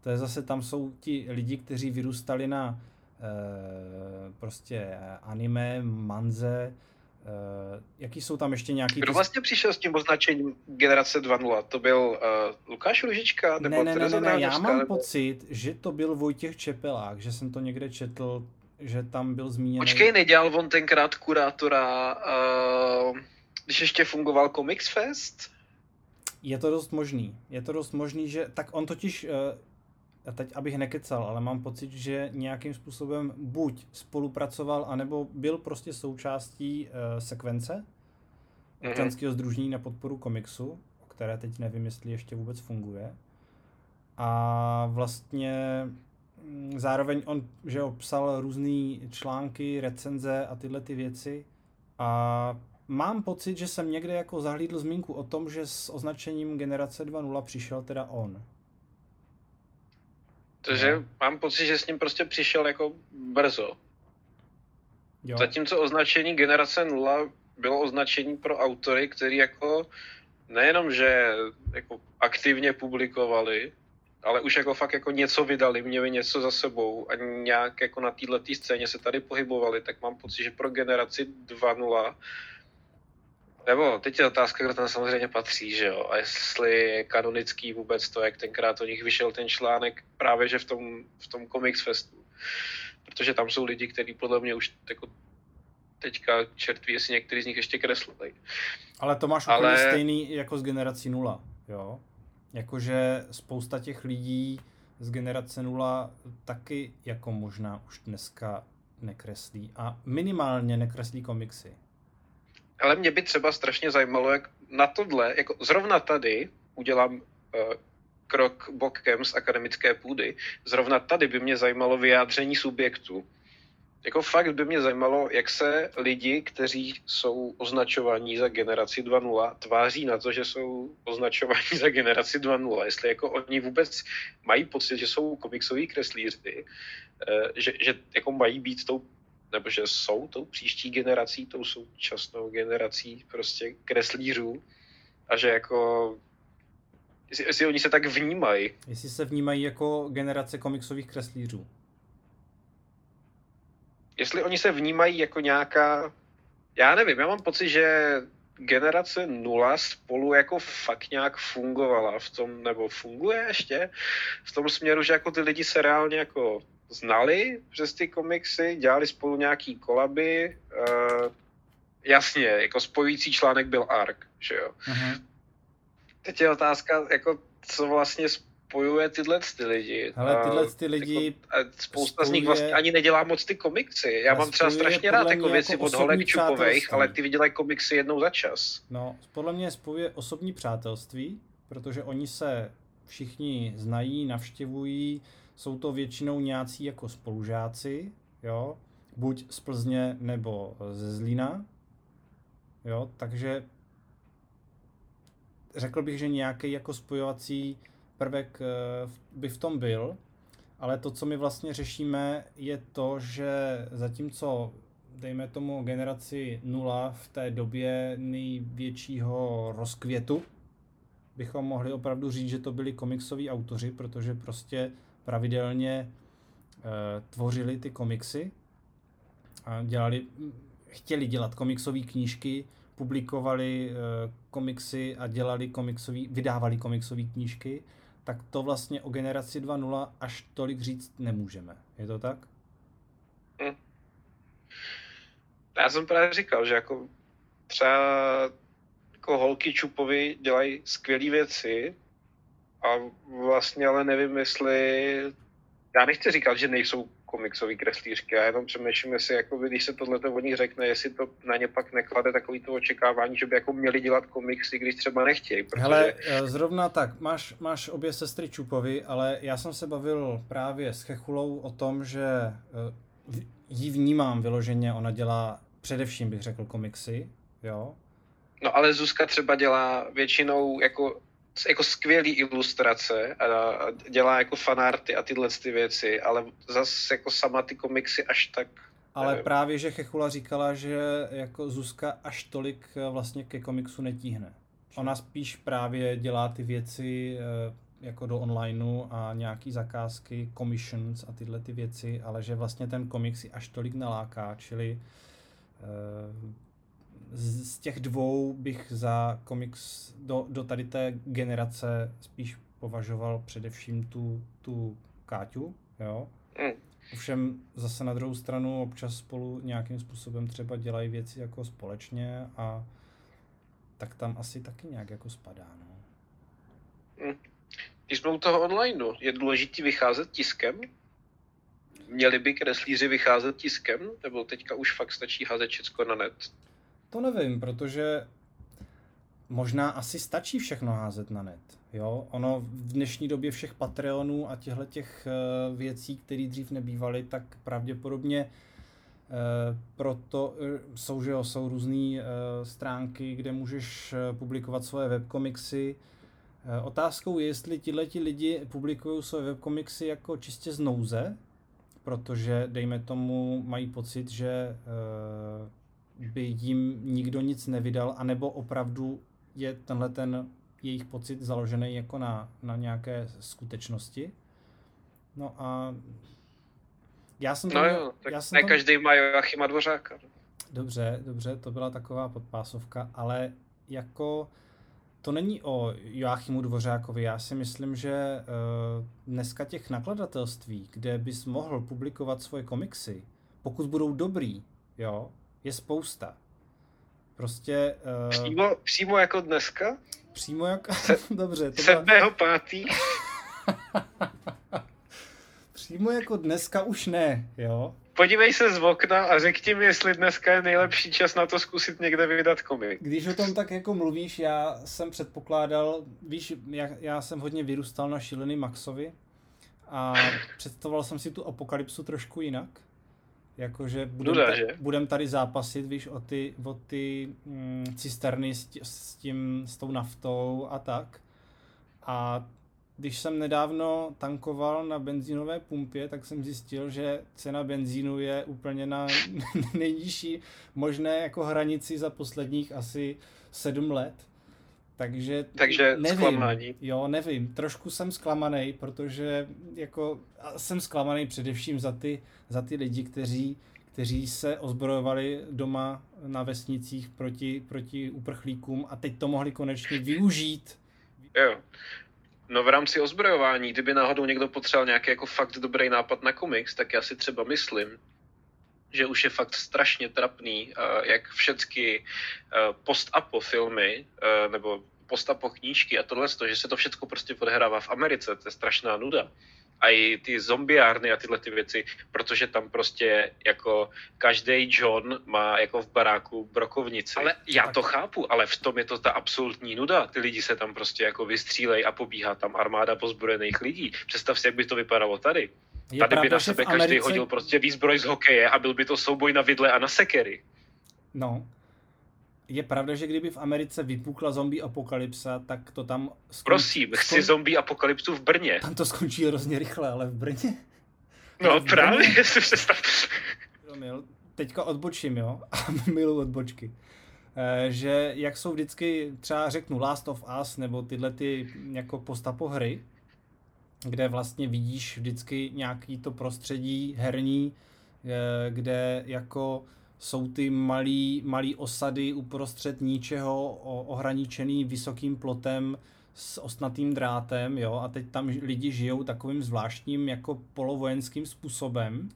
to je zase, tam jsou ti lidi, kteří vyrůstali na eh, prostě anime, manze, eh, jaký jsou tam ještě nějaký... Kdo vlastně přišel s tím označením generace 2.0? To byl uh, Lukáš Ružička? Nebo ne, ne, ne, ne, ne, já mám nebo... pocit, že to byl Vojtěch Čepelák, že jsem to někde četl, že tam byl zmíněný... Počkej, nedělal on tenkrát kurátora, uh, když ještě fungoval Comics Fest? Je to dost možný. Je to dost možný, že tak on totiž, a teď abych nekecal, ale mám pocit, že nějakým způsobem buď spolupracoval, anebo byl prostě součástí eh, sekvence Mhm. občanského združení na podporu komiksu, o které teď nevím, jestli ještě vůbec funguje. A vlastně mm, zároveň on, že jo, psal různé články, recenze a tyhle ty věci. A mám pocit, že jsem někde jako zahlídl zmínku o tom, že s označením generace 2.0 přišel teda on. Takže No. mám pocit, že s ním prostě přišel jako brzo. Jo. Zatímco označení generace 0 bylo označení pro autory, který jako nejenom, že jako aktivně publikovali, ale už jako fakt jako něco vydali, měli něco za sebou a nějak jako na této scéně se tady pohybovali, tak mám pocit, že pro generaci 2.0 nebo teď je otázka, kdo tam samozřejmě patří, že jo, a jestli je kanonický vůbec to, jak tenkrát o nich vyšel ten článek právě, že v tom, v tom Comics Festu. Protože tam jsou lidi, kteří podle mě už jako teďka čertví, jestli některý z nich ještě kreslili. Ale to máš Ale... úplně stejný jako z generací nula, jo? Jakože spousta těch lidí z generace nula taky jako možná už dneska nekreslí a minimálně nekreslí komiksy. Ale mě by třeba strašně zajímalo, jak na tohle, jako zrovna tady udělám uh, krok bokem z akademické půdy, zrovna tady by mě zajímalo vyjádření subjektů jako fakt by mě zajímalo, jak se lidi, kteří jsou označovaní za generaci 2.0, tváří na to, že jsou označovaní za generaci 2.0. Jestli jako oni vůbec mají pocit, že jsou komiksoví kreslíři, eh, že, že jako mají být tou nebo že jsou tou příští generací, tou současnou generací prostě kreslířů a že jako jestli, jestli oni se tak vnímají. Jestli se vnímají jako generace komiksových kreslířů jestli oni se vnímají jako nějaká, já nevím, já mám pocit, že generace nula spolu jako fakt nějak fungovala v tom, nebo funguje ještě v tom směru, že jako ty lidi se reálně jako znali přes ty komiksy, dělali spolu nějaký kolaby, uh, jasně, jako spojující článek byl ARK, že jo. Uh-huh. Teď je otázka, jako co vlastně spojuje tyhle ty lidi. Ale tyhle ty lidi... Jako, spousta spojuje, z nich vlastně ani nedělá moc ty komiksy. Já mám třeba strašně rád jako věci jako od Holek Čupových, ale ty vydělají komiksy jednou za čas. No, podle mě spojuje osobní přátelství, protože oni se všichni znají, navštěvují, jsou to většinou nějací jako spolužáci, jo, buď z Plzně nebo ze Zlína, jo, takže řekl bych, že nějaký jako spojovací prvek eh, by v tom byl, ale to, co my vlastně řešíme, je to, že zatímco, dejme tomu, generaci nula v té době největšího rozkvětu, bychom mohli opravdu říct, že to byli komiksoví autoři, protože prostě pravidelně e, tvořili ty komiksy a dělali, chtěli dělat komiksové knížky, publikovali e, komiksy a dělali komiksový, vydávali komiksové knížky tak to vlastně o generaci 2.0 až tolik říct nemůžeme. Je to tak? Hm. Já jsem právě říkal, že jako třeba jako holky Čupovi dělají skvělé věci a vlastně ale nevím, jestli já nechci říkat, že nejsou komiksový kreslířky. Já jenom přemýšlím, jestli jako když se tohle o nich řekne, jestli to na ně pak neklade takový to očekávání, že by jako měli dělat komiksy, když třeba nechtějí. Protože... Hele, eh, zrovna tak, máš, máš obě sestry Čupovi, ale já jsem se bavil právě s Chechulou o tom, že eh, jí vnímám vyloženě, ona dělá především bych řekl komiksy, jo. No ale Zuzka třeba dělá většinou jako jako skvělý ilustrace a dělá jako fanarty a tyhle ty věci, ale zase jako sama ty komiksy až tak ale nevím. právě, že Chechula říkala, že jako Zuzka až tolik eh, vlastně ke komiksu netíhne. Ona spíš právě dělá ty věci eh, jako do onlineu a nějaký zakázky, commissions a tyhle ty věci, ale že vlastně ten komiks si až tolik naláká, čili eh, z těch dvou bych za komiks do, do tady té generace spíš považoval především tu, tu Káťu, jo. Mm. Ovšem zase na druhou stranu občas spolu nějakým způsobem třeba dělají věci jako společně a tak tam asi taky nějak jako spadá, no. Mm. Když jsme u toho online, je důležité vycházet tiskem? Měli by kreslíři vycházet tiskem? Nebo teďka už fakt stačí házet všechno na net? To nevím, protože možná asi stačí všechno házet na net. Jo? Ono v dnešní době všech Patreonů a těchto těch eh, věcí, které dřív nebývaly, tak pravděpodobně eh, proto eh, jsou, že jo, jsou různé stránky, kde můžeš publikovat svoje webkomiksy. Otázkou je, jestli tihleti lidi publikují svoje webkomiksy jako čistě z nouze, protože dejme tomu mají pocit, že by jim nikdo nic nevydal, anebo opravdu je tenhle ten jejich pocit založený jako na, na nějaké skutečnosti. No a já jsem no jo, tak já jsem ne tam... každý má Joachima Dvořáka. Dobře, dobře, to byla taková podpásovka, ale jako to není o Joachimu Dvořákovi. Já si myslím, že uh, dneska těch nakladatelství, kde bys mohl publikovat svoje komiksy, pokud budou dobrý, jo, je spousta. Prostě... Uh, přímo, přímo jako dneska? Přímo jako... Dobře. To 7. Byla... pátý. přímo jako dneska už ne, jo podívej se z okna a řekni mi, jestli dneska je nejlepší čas na to zkusit někde vydat komik. Když o tom tak jako mluvíš, já jsem předpokládal, víš, já, já jsem hodně vyrůstal na šílený Maxovi a představoval jsem si tu apokalypsu trošku jinak. Jakože budem, Nuda, že? budem tady zápasit, víš, o ty, o ty mm, cisterny s, s tím, s tou naftou a tak. A když jsem nedávno tankoval na benzínové pumpě, tak jsem zjistil, že cena benzínu je úplně na nejnižší možné jako hranici za posledních asi sedm let. Takže, Takže nevím, zklamání. Jo, nevím. Trošku jsem zklamaný, protože jako jsem zklamaný především za ty, za ty lidi, kteří, kteří se ozbrojovali doma na vesnicích proti, proti uprchlíkům a teď to mohli konečně využít. Jo. No v rámci ozbrojování, kdyby náhodou někdo potřeboval nějaký jako fakt dobrý nápad na komiks, tak já si třeba myslím, že už je fakt strašně trapný, jak všechny post-apo filmy, nebo post-apo knížky a tohle, že se to všechno prostě odhrává v Americe, to je strašná nuda a i ty zombiárny a tyhle ty věci, protože tam prostě jako každý John má jako v baráku brokovnici. Ale já to chápu, ale v tom je to ta absolutní nuda. Ty lidi se tam prostě jako vystřílej a pobíhá tam armáda pozbrojených lidí. Představ si, jak by to vypadalo tady. Je tady pravda, by na sebe Americe... každý hodil prostě výzbroj z hokeje a byl by to souboj na vidle a na sekery. No, je pravda, že kdyby v Americe vypukla zombie apokalypsa, tak to tam... Skončí, Prosím, chci skon... zombie apokalypsu v Brně. Tam to skončí hrozně rychle, ale v Brně? No v právě, si představ. Teďka odbočím, jo? Milu odbočky. E, že jak jsou vždycky, třeba řeknu Last of Us, nebo tyhle ty jako postapo hry, kde vlastně vidíš vždycky nějaký to prostředí herní, e, kde jako jsou ty malý, malý osady uprostřed ničeho ohraničený vysokým plotem s ostnatým drátem, jo, a teď tam lidi žijou takovým zvláštním jako polovojenským způsobem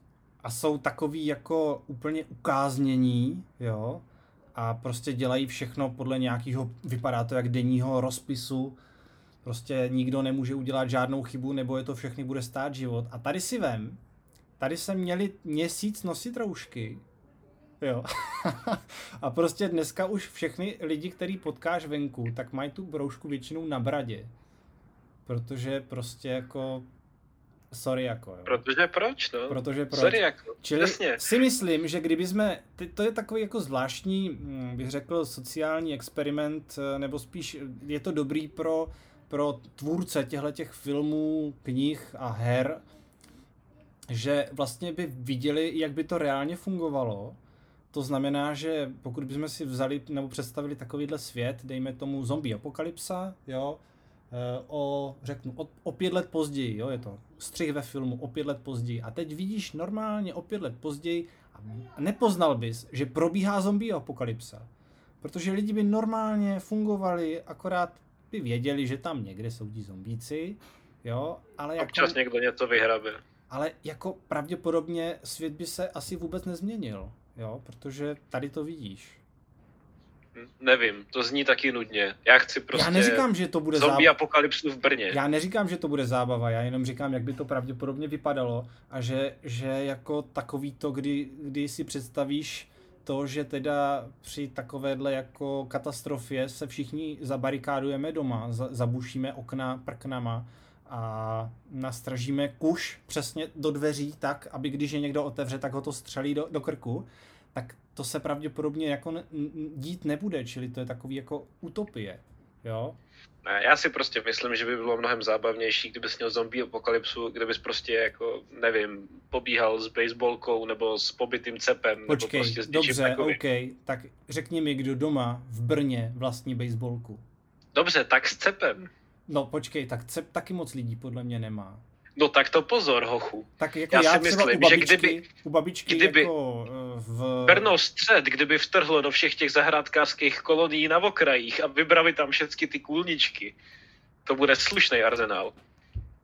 a jsou takový jako úplně ukáznění, jo, a prostě dělají všechno podle nějakého, vypadá to jak denního rozpisu, prostě nikdo nemůže udělat žádnou chybu, nebo je to všechny bude stát život. A tady si vem, tady se měli měsíc nosit roušky, Jo. a prostě dneska už všechny lidi, který potkáš venku, tak mají tu broušku většinou na bradě. Protože prostě jako sorry jako. Jo. Protože proč, no? Protože proč. Sorry jako, Čili Přesně. si myslím, že kdyby jsme, to je takový jako zvláštní, hm, bych řekl, sociální experiment, eh, nebo spíš je to dobrý pro, pro tvůrce těchto těch filmů, knih a her, že vlastně by viděli, jak by to reálně fungovalo to znamená, že pokud bychom si vzali nebo představili takovýhle svět, dejme tomu zombie apokalypsa, jo, eh, o, řeknu, o, o pět let později, jo, je to střih ve filmu o pět let později a teď vidíš normálně o pět let později a nepoznal bys, že probíhá zombie apokalypsa. Protože lidi by normálně fungovali, akorát by věděli, že tam někde jsou ti zombíci, jo, ale jako... Občas někdo něco vyhrabe. Ale jako pravděpodobně svět by se asi vůbec nezměnil jo, protože tady to vidíš. Nevím, to zní taky nudně. Já chci prostě já neříkám, že to bude zombie zábava. apokalypsu v Brně. Já neříkám, že to bude zábava, já jenom říkám, jak by to pravděpodobně vypadalo a že, že jako takový to, kdy, kdy si představíš to, že teda při takovéhle jako katastrofě se všichni zabarikádujeme doma, zabušíme okna prknama a nastražíme kuš přesně do dveří tak, aby když je někdo otevře, tak ho to střelí do, do krku, tak to se pravděpodobně jako dít nebude, čili to je takový jako utopie. Jo? Ne, já si prostě myslím, že by bylo mnohem zábavnější, kdybys měl zombie apokalypsu, kdybys prostě jako, nevím, pobíhal s baseballkou nebo s pobytým cepem. Počkej, nebo prostě s dobře, takovým. OK, tak řekni mi, kdo doma v Brně vlastní baseballku. Dobře, tak s cepem. No počkej, tak cep taky moc lidí podle mě nemá. No tak to pozor, hochu. Tak jako Já já, si třeba myslím, u že babičky, kdyby- u babičky kdyby- jako eh, v... Brno střed, kdyby vtrhlo do všech těch zahrádkářských kolonií na okrajích a vybrali tam všechny ty kůlničky, to bude slušný arzenál.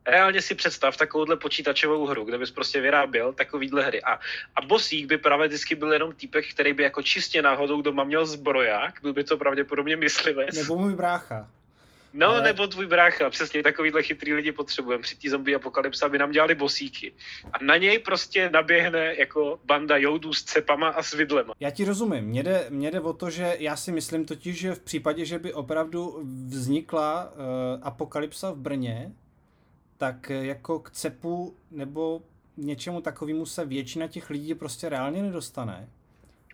Reálně si představ takovouhle počítačovou hru, kde bys prostě vyráběl takovýhle hry. A, a bosík by právě vždycky byl jenom týpek, který by jako čistě náhodou doma měl zbroják, byl by to pravděpodobně myslivec. Nebo můj brácha. No, ale- nebo tvůj brácha, přesně takovýhle chytrý lidi potřebujeme při té zombie apokalypse, aby nám dělali bosíky. A na něj prostě naběhne jako banda joudů s cepama a s vidlema. Já ti rozumím. Mně jde, mně jde o to, že já si myslím totiž, že v případě, že by opravdu vznikla uh, apokalypsa v Brně, tak eh, jako k cepu nebo něčemu takovému se většina těch lidí prostě reálně nedostane.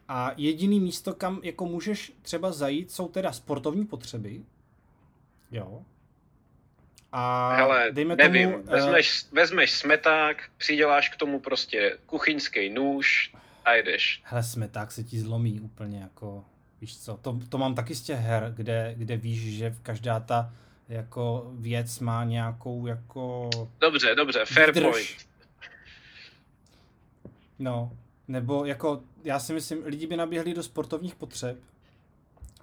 A jediný místo, kam jako můžeš třeba zajít, jsou teda sportovní potřeby. Jo. A Hele, dejme nevím, tomu, eh, vezmeš, vezmeš smeták, přiděláš k tomu prostě kuchyňský nůž a jdeš. Hele, smeták se ti zlomí úplně jako, víš co, to, to mám taky z těch her, kde, kde víš, že každá ta jako věc má nějakou jako Dobře, dobře, fair výdrž. point. No, nebo jako, já si myslím, lidi by naběhli do sportovních potřeb,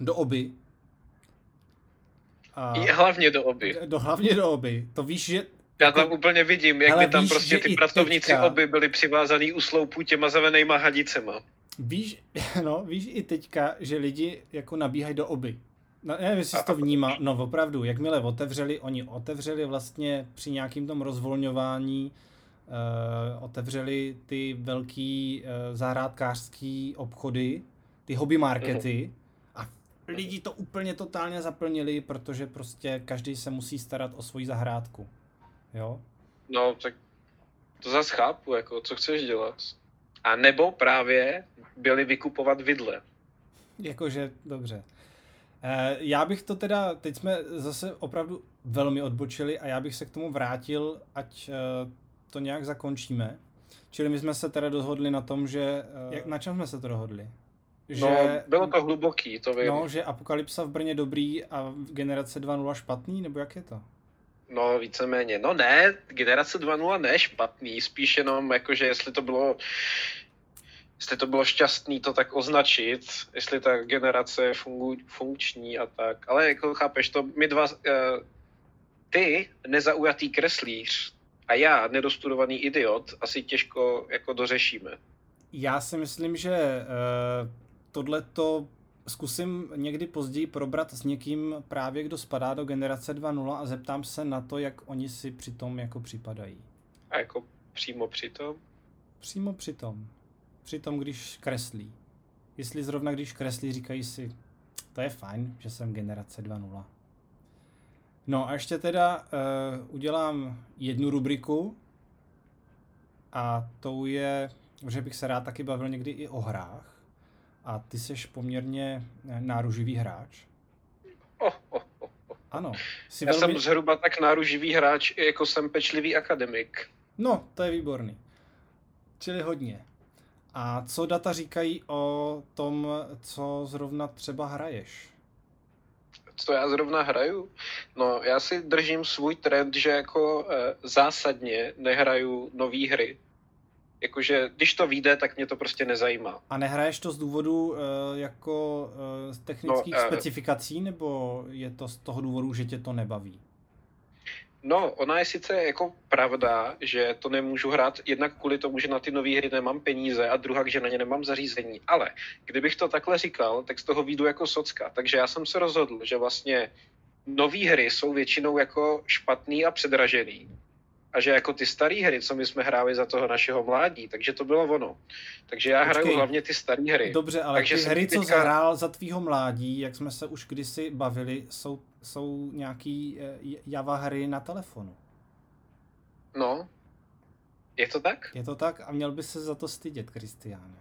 do oby. A hlavně do oby. do, hlavně do oby. To víš, že Já tam úplně vidím, jak by tam víš, prostě ty pracovníci teďka- oby byli přivázaný u sloupů těma zavenejma hadicema. Víš, no, víš i teďka, že lidi jako nabíhají do oby. No, nevím, jestli jsi to vnímá. No opravdu, jakmile otevřeli, oni otevřeli vlastně při nějakým tom rozvolňování, uh, otevřeli ty velký uh, zahrádkářský obchody, ty hobby markety a lidi to úplně totálně zaplnili, protože prostě každý se musí starat o svoji zahrádku. Jo? No, tak to zase chápu, jako, co chceš dělat. A nebo právě byli vykupovat vidle. Jakože, dobře. Eh, Já bych to teda, teď jsme zase opravdu velmi odbočili a já bych se k tomu vrátil, ať eh, to nějak zakončíme. Čili my jsme se teda dohodli na tom, že, eh, jak, na čem jsme se to dohodli? Že, No, bylo to hluboký, to vím. no, že Apokalypsa v Brně dobrý a generace 2.0 špatný, nebo jak je to? No, víceméně. No ne, generace 2.0 ne špatný, spíš jenom jakože jestli to bylo jestli to bylo šťastný to tak označit, jestli ta generace je fungu, funkční a tak. Ale jako chápeš to, my dva, eh, ty, nezaujatý kreslíř, a já, nedostudovaný idiot, asi těžko jako dořešíme. Já si myslím, že uh, tohle to zkusím někdy později probrat s někým právě, kdo spadá do generace 2.0 a zeptám se na to, jak oni si při tom jako připadají. A jako přímo při tom. Přímo při tom. Při tom, když kreslí. Jestli zrovna když kreslí, říkají si, to je fajn, že jsem generace 2.0. No a ještě teda uh, udělám jednu rubriku a tou je, že bych se rád taky bavil někdy i o hrách. A ty jsi poměrně eh, náruživý hráč. Oh, oh, oh. Ano. Jsi Já velmi... jsem zhruba tak náruživý hráč, jako jsem pečlivý akademik. No, to je výborný. Čili hodně. A co data říkají o tom, co zrovna třeba hraješ? Co já zrovna hraju? No, já si držím svůj trend, že jako e, zásadně nehraju nové hry. Jakože, když to vyjde, tak mě to prostě nezajímá. A nehraješ to z důvodu e, jako z technických No, eh, specifikací, nebo je to z toho důvodu, že tě to nebaví? No, ona je sice jako pravda, že to nemůžu hrát jednak kvůli tomu, že na ty nové hry nemám peníze a druhá, že na ně nemám zařízení. Ale kdybych to takhle říkal, tak z toho výjdu jako socka. Takže já jsem se rozhodl, že vlastně nové hry jsou většinou jako špatný a předražený. A že jako ty staré hry, co my jsme hráli za toho našeho mládí, takže to bylo ono. Takže já Počkej. hraju hlavně ty staré hry. Dobře, ale Takže ty hry, co teďka- zhrál za tvýho mládí, jak jsme se už kdysi bavili, jsou, jsou nějaký e, Java hry na telefonu. No, je to tak? Je to tak? A měl by se za to stydět, Kristiáne.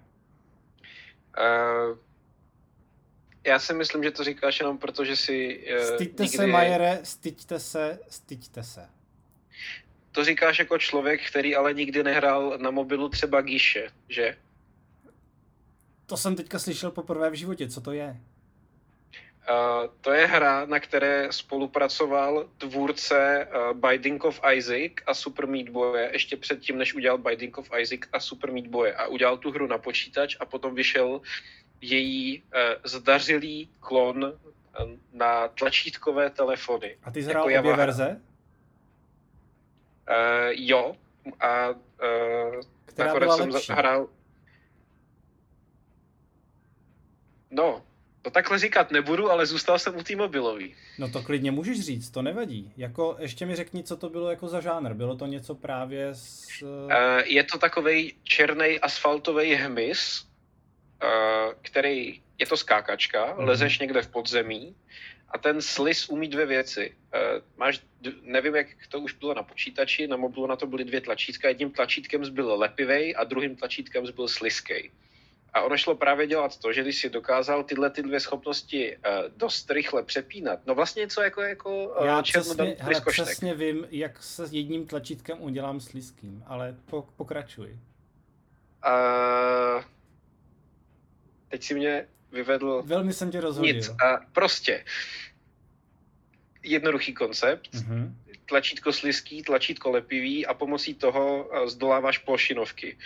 Uh, Já si myslím, že to říkáš jenom proto, že si uh, Styďte nikdy... se, Majere, styďte se, styďte se. To říkáš jako člověk, který ale nikdy nehrál na mobilu třeba Gíše, že? To jsem teďka slyšel poprvé v životě, co to je? Uh, to je hra, na které spolupracoval tvůrce uh, Binding of Isaac a Super Meat Boy ještě předtím, než udělal Binding of Isaac a Super Meat Boy a udělal tu hru na počítač a potom vyšel její uh, zdařilý klon uh, na tlačítkové telefony. A ty jsi hrál jako obě verze? Uh, jo, a uh, Která nakonec jsem lepší? hrál... No, to takhle říkat nebudu, ale zůstal jsem u té mobilový. No to klidně můžeš říct, to nevadí. Jako, ještě mi řekni, co to bylo jako za žánr. Bylo to něco právě s... Uh, je to takový černý asfaltový hmyz, uh, který, je to skákačka, mm-hmm. lezeš někde v podzemí a ten slis umí dvě věci. Uh, máš, nevím, jak to už bylo na počítači, na mobilu na to byly dvě tlačítka. Jedním tlačítkem byl lepivej a druhým tlačítkem byl sliskej. A ono šlo právě dělat to, že když si dokázal tyhle ty dvě schopnosti uh, dost rychle přepínat, no vlastně něco jako, jako uh, Já přesně, hele, přesně vím, jak se s jedním tlačítkem udělám s liským, ale po, pokračuj. Uh, teď si mě vyvedl... Velmi jsem tě rozhodil. Nic. Uh, prostě jednoduchý koncept. Mm-hmm tlačítko slizký, tlačítko lepivý a pomocí toho eh, zdoláváš plošinovky.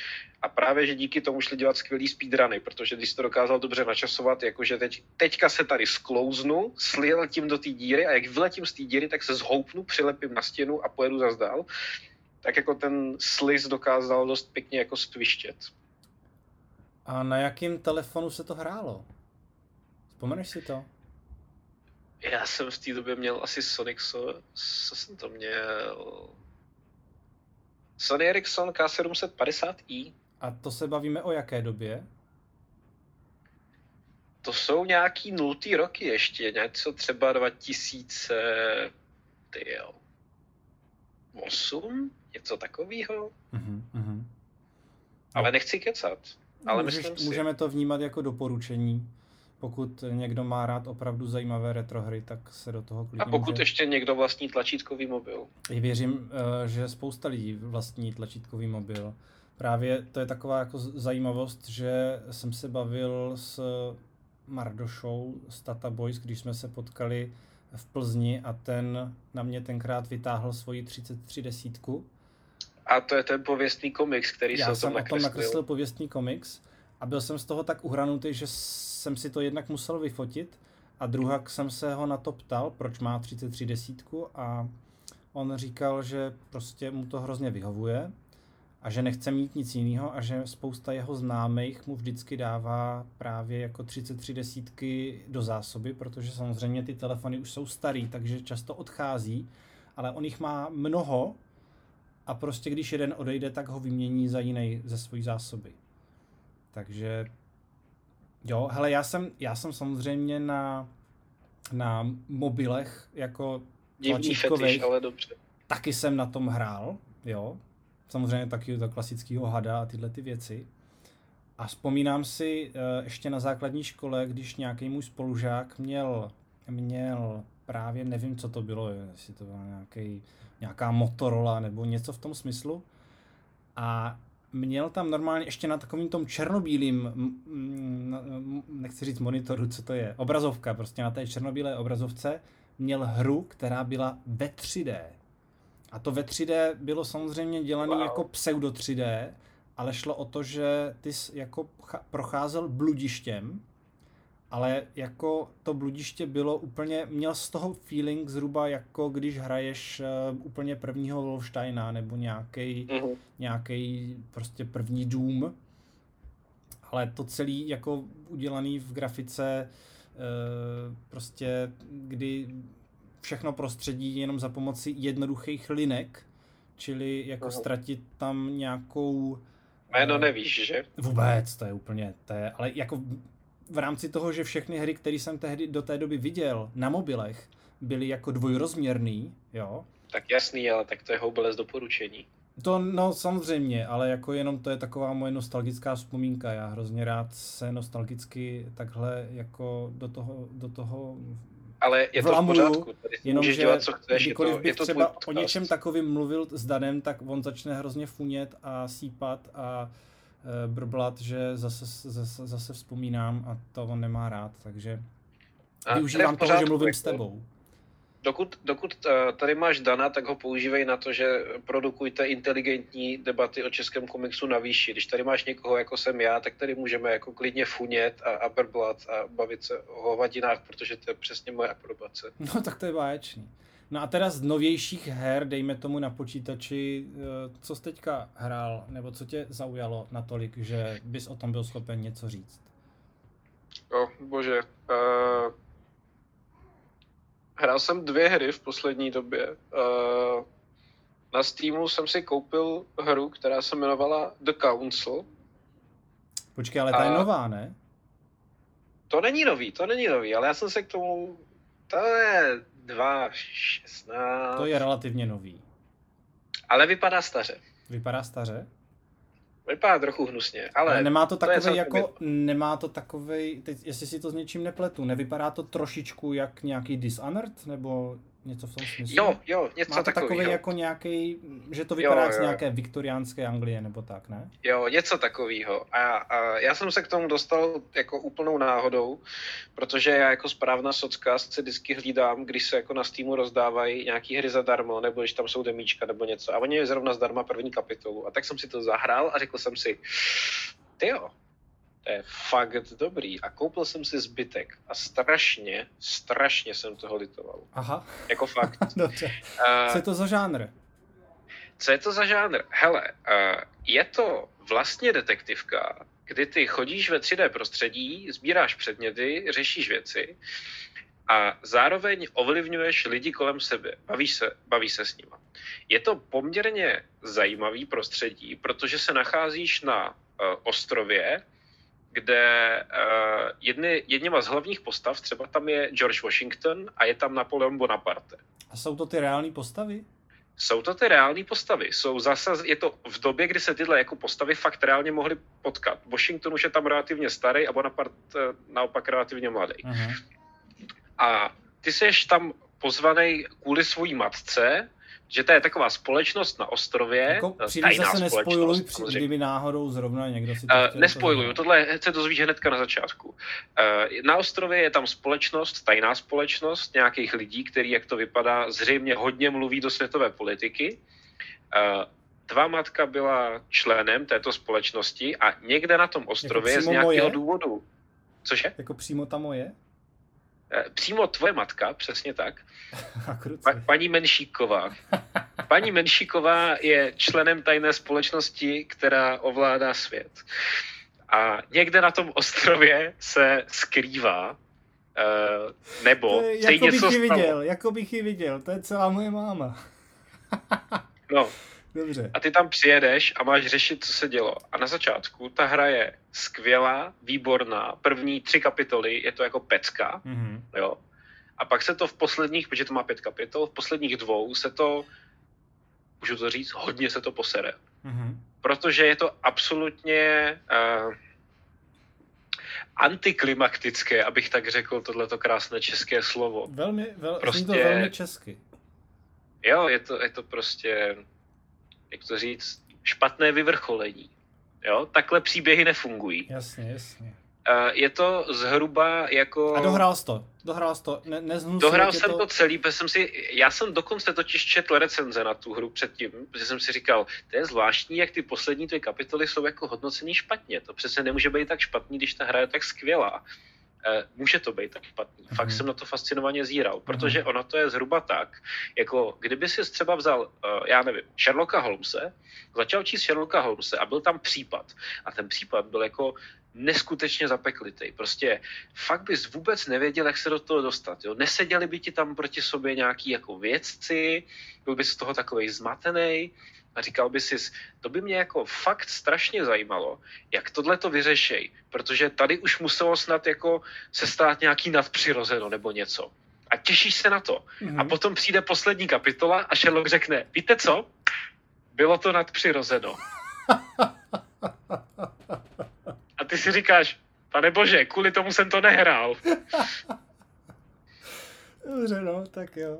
A právě, že díky tomu šli dělat skvělý speedruny, protože když jsi to dokázal dobře načasovat, jakože teď, teďka se tady sklouznu, sletím do té díry a jak vyletím z té díry, tak se zhoupnu, přilepím na stěnu a pojedu zase dál, tak jako ten sliz dokázal dost pěkně jako stvištět. A na jakém telefonu se to hrálo? Vzpomeneš si to? Já jsem v té době měl asi Sonic, co, co jsem to měl? Sony Ericsson K750i. A to se bavíme o jaké době? To jsou nějaký nultý roky ještě, něco třeba 2000, tyjo, 8, něco takového. Uh-huh, uh-huh. Ale nechci kecat. Ale Můžeš, myslím si... Můžeme to vnímat jako doporučení pokud někdo má rád opravdu zajímavé retrohry, tak se do toho klidně A pokud může... ještě někdo vlastní tlačítkový mobil. Věřím, eh, že spousta lidí vlastní tlačítkový mobil. Právě to je taková jako zajímavost, že jsem se bavil s Mardošou z Tata Boys, když jsme se potkali v Plzni a ten na mě tenkrát vytáhl svoji 33 desítku. A to je ten pověstný komiks, který Já jsem o tom nakreslil. Já jsem o tom nakreslil pověstný komiks a byl jsem z toho tak uhranutý, že jsem si to jednak musel vyfotit a druhak jsem se ho na to ptal, proč má 33 desítku a on říkal, že prostě mu to hrozně vyhovuje a že nechce mít nic jiného a že spousta jeho známých mu vždycky dává právě jako 33 desítky do zásoby, protože samozřejmě ty telefony už jsou starý, takže často odchází, ale on jich má mnoho a prostě když jeden odejde, tak ho vymění za jiný ze své zásoby. Takže jo, hele, já jsem, já jsem samozřejmě na, na mobilech jako tlačítkových, ale dobře. Taky jsem na tom hrál, jo. Samozřejmě taky to klasického hada a tyhle ty věci. A vzpomínám si uh, ještě na základní škole, když nějaký můj spolužák měl, měl právě, nevím, co to bylo, jestli to byla nějaký, nějaká Motorola nebo něco v tom smyslu. A měl tam normálně ještě na takovým tom černobílým, nechci říct monitoru, co to je, obrazovka, prostě na té černobílé obrazovce měl hru, která byla ve 3D. A to ve 3D bylo samozřejmě dělané wow. jako pseudo 3D, ale šlo o to, že ty jsi jako procházel bludištěm, ale jako to bludiště bylo úplně, měl z toho feeling zhruba jako když hraješ uh, úplně prvního Wolfsteina nebo nějaký uh-huh. nějaký prostě první Doom, ale to celý jako udělaný v grafice uh, prostě kdy všechno prostředí jenom za pomoci jednoduchých linek, čili jako uh-huh. ztratit tam nějakou Jméno nevíš, že? Vůbec, to je úplně, to je, ale jako v rámci toho, že všechny hry, které jsem tehdy do té doby viděl na mobilech, byly jako dvojrozměrný, jo. Tak jasný, ale tak to je houbeles doporučení. To no samozřejmě, ale jako jenom to je taková moje nostalgická vzpomínka. Já hrozně rád se nostalgicky takhle jako do toho, do toho ale je to v pořádku, tady jenom, můžeš že dělat, co chceš, je to, bych to třeba o něčem takovým mluvil s Danem, tak on začne hrozně funět a sípat a e, brblat, že zase, zase, zase vzpomínám a to on nemá rád, takže a využívám toho, že mluvím jako, s tebou dokud, dokud eh, tady máš Dana, tak ho používej na to, že produkujte inteligentní debaty o českém komiksu na výši. Když tady máš někoho, jako jsem já, tak tady můžeme jako klidně funět a, a brblat a bavit se o hovadinách, protože to je přesně moje aprobace. No tak to je báječný. No a teda z novějších her, dejme tomu na počítači, eh, co jsi teďka hrál, nebo co tě zaujalo natolik, že bys o tom byl schopen něco říct? O, bože. Uh Hrál jsem dvě hry v poslední době. Uh, na Steamu jsem si koupil hru, která se jmenovala The Council. Počkej, ale ta je nová, ne? To není nový, to není nový, ale já jsem se k tomu... To je 2.16. To je relativně nový. Ale vypadá staře. Vypadá staře? Vypadá trochu hnusně, ale... ale nemá to takový to jako, nemá to takový, teď, jestli si to s něčím nepletu, nevypadá to trošičku jak nějaký Dishonored, nebo něco v tom smyslu? Jo, jo, něco Má to takový, takový jako nějaký, že to vypadá jo, jo. z nějaké viktoriánské Anglie nebo tak, ne? Jo, něco takového. A, a já jsem se k tomu dostal jako úplnou náhodou, protože já jako správná socka si vždycky hlídám, když se jako na Steamu rozdávají nějaký hry zadarmo, nebo když tam jsou demíčka nebo něco. A oni je zrovna zdarma první kapitolu. A tak jsem si to zahrál a řekl jsem si, ty jo, to je fakt dobrý. A koupil jsem si zbytek a strašně, strašně jsem toho litoval. Aha. Jako fakt. Dobře. Uh, co je to za žánr? Co je to za žánr? Hele, uh, je to vlastně detektivka, kdy ty chodíš ve 3D prostředí, sbíráš předměty, řešíš věci a zároveň ovlivňuješ lidi kolem sebe, bavíš se, bavíš se s nimi. Je to poměrně zajímavý prostředí, protože se nacházíš na uh, ostrově, kde uh, jedny, jedněma z hlavních postav, třeba tam je George Washington a je tam Napoleon Bonaparte. A jsou to ty reální postavy? Jsou to ty reální postavy. Jsou zase, je to v době, kdy se tyhle jako postavy fakt reálně mohly potkat. Washington už je tam relativně starý a Bonaparte uh, naopak relativně mladý. Uh-huh. A ty jsi tam pozvaný kvůli svojí matce, že to je taková společnost na ostrově, jako tajná zase nespojuluj, kdyby náhodou zrovna někdo si to uh, Nespojuju, tohle se dozvíš hnedka na začátku. Uh, na ostrově je tam společnost, tajná společnost nějakých lidí, který, jak to vypadá, zřejmě hodně mluví do světové politiky. Uh, tvá matka byla členem této společnosti a někde na tom ostrově jako z nějakého moje? důvodu. Cože? Jako přímo ta moje? Eh, přímo tvoje matka, přesně tak, pa, paní Menšíková. Paní Menšíková je členem tajné společnosti, která ovládá svět. A někde na tom ostrově se skrývá, uh, nebo to je, jako bych ji viděl, jako bych ji viděl, to je celá moje máma. no, Dobře. A ty tam přijedeš a máš řešit, co se dělo. A na začátku ta hra je skvělá, výborná. První tři kapitoly je to jako pecka, mm-hmm. jo. A pak se to v posledních, protože to má pět kapitol, v posledních dvou se to, můžu to říct, hodně se to posere. Mm-hmm. Protože je to absolutně uh, antiklimaktické, abych tak řekl tohleto krásné české slovo. Velmi, vel, prostě, to velmi česky. Jo, je to, je to prostě jak to říct, špatné vyvrcholení. Jo? Takhle příběhy nefungují. Jasně, jasně. Uh, je to zhruba jako... A dohrál jsi to? Dohrál jsi to? Ne, Dohrál jsem to... to celý, protože jsem si, já jsem dokonce totiž četl recenze na tu hru předtím, protože jsem si říkal, to je zvláštní, jak ty poslední dvě kapitoly jsou jako hodnocený špatně. To přece nemůže být tak špatný, když ta hra je tak skvělá. Eh, může to být tak špatný. Fakt mm. jsem na to fascinovaně zíral, protože mm. ono to je zhruba tak, jako kdyby si třeba vzal, eh, já nevím, Sherlocka Holmese, začal číst Sherlocka Holmese a byl tam případ. A ten případ byl jako neskutečně zapeklitý. Prostě fakt bys vůbec nevěděl, jak se do toho dostat. Jo? Neseděli by ti tam proti sobě nějaký jako vědci, byl bys z toho takový zmatený a říkal by si, to by mě jako fakt strašně zajímalo, jak tohle to vyřešej, protože tady už muselo snad jako se stát nějaký nadpřirozeno nebo něco. A těšíš se na to. Mm-hmm. A potom přijde poslední kapitola a Sherlock řekne, víte co? Bylo to nadpřirozeno. A ty si říkáš, pane bože, kvůli tomu jsem to nehrál. Dobře, no, tak jo.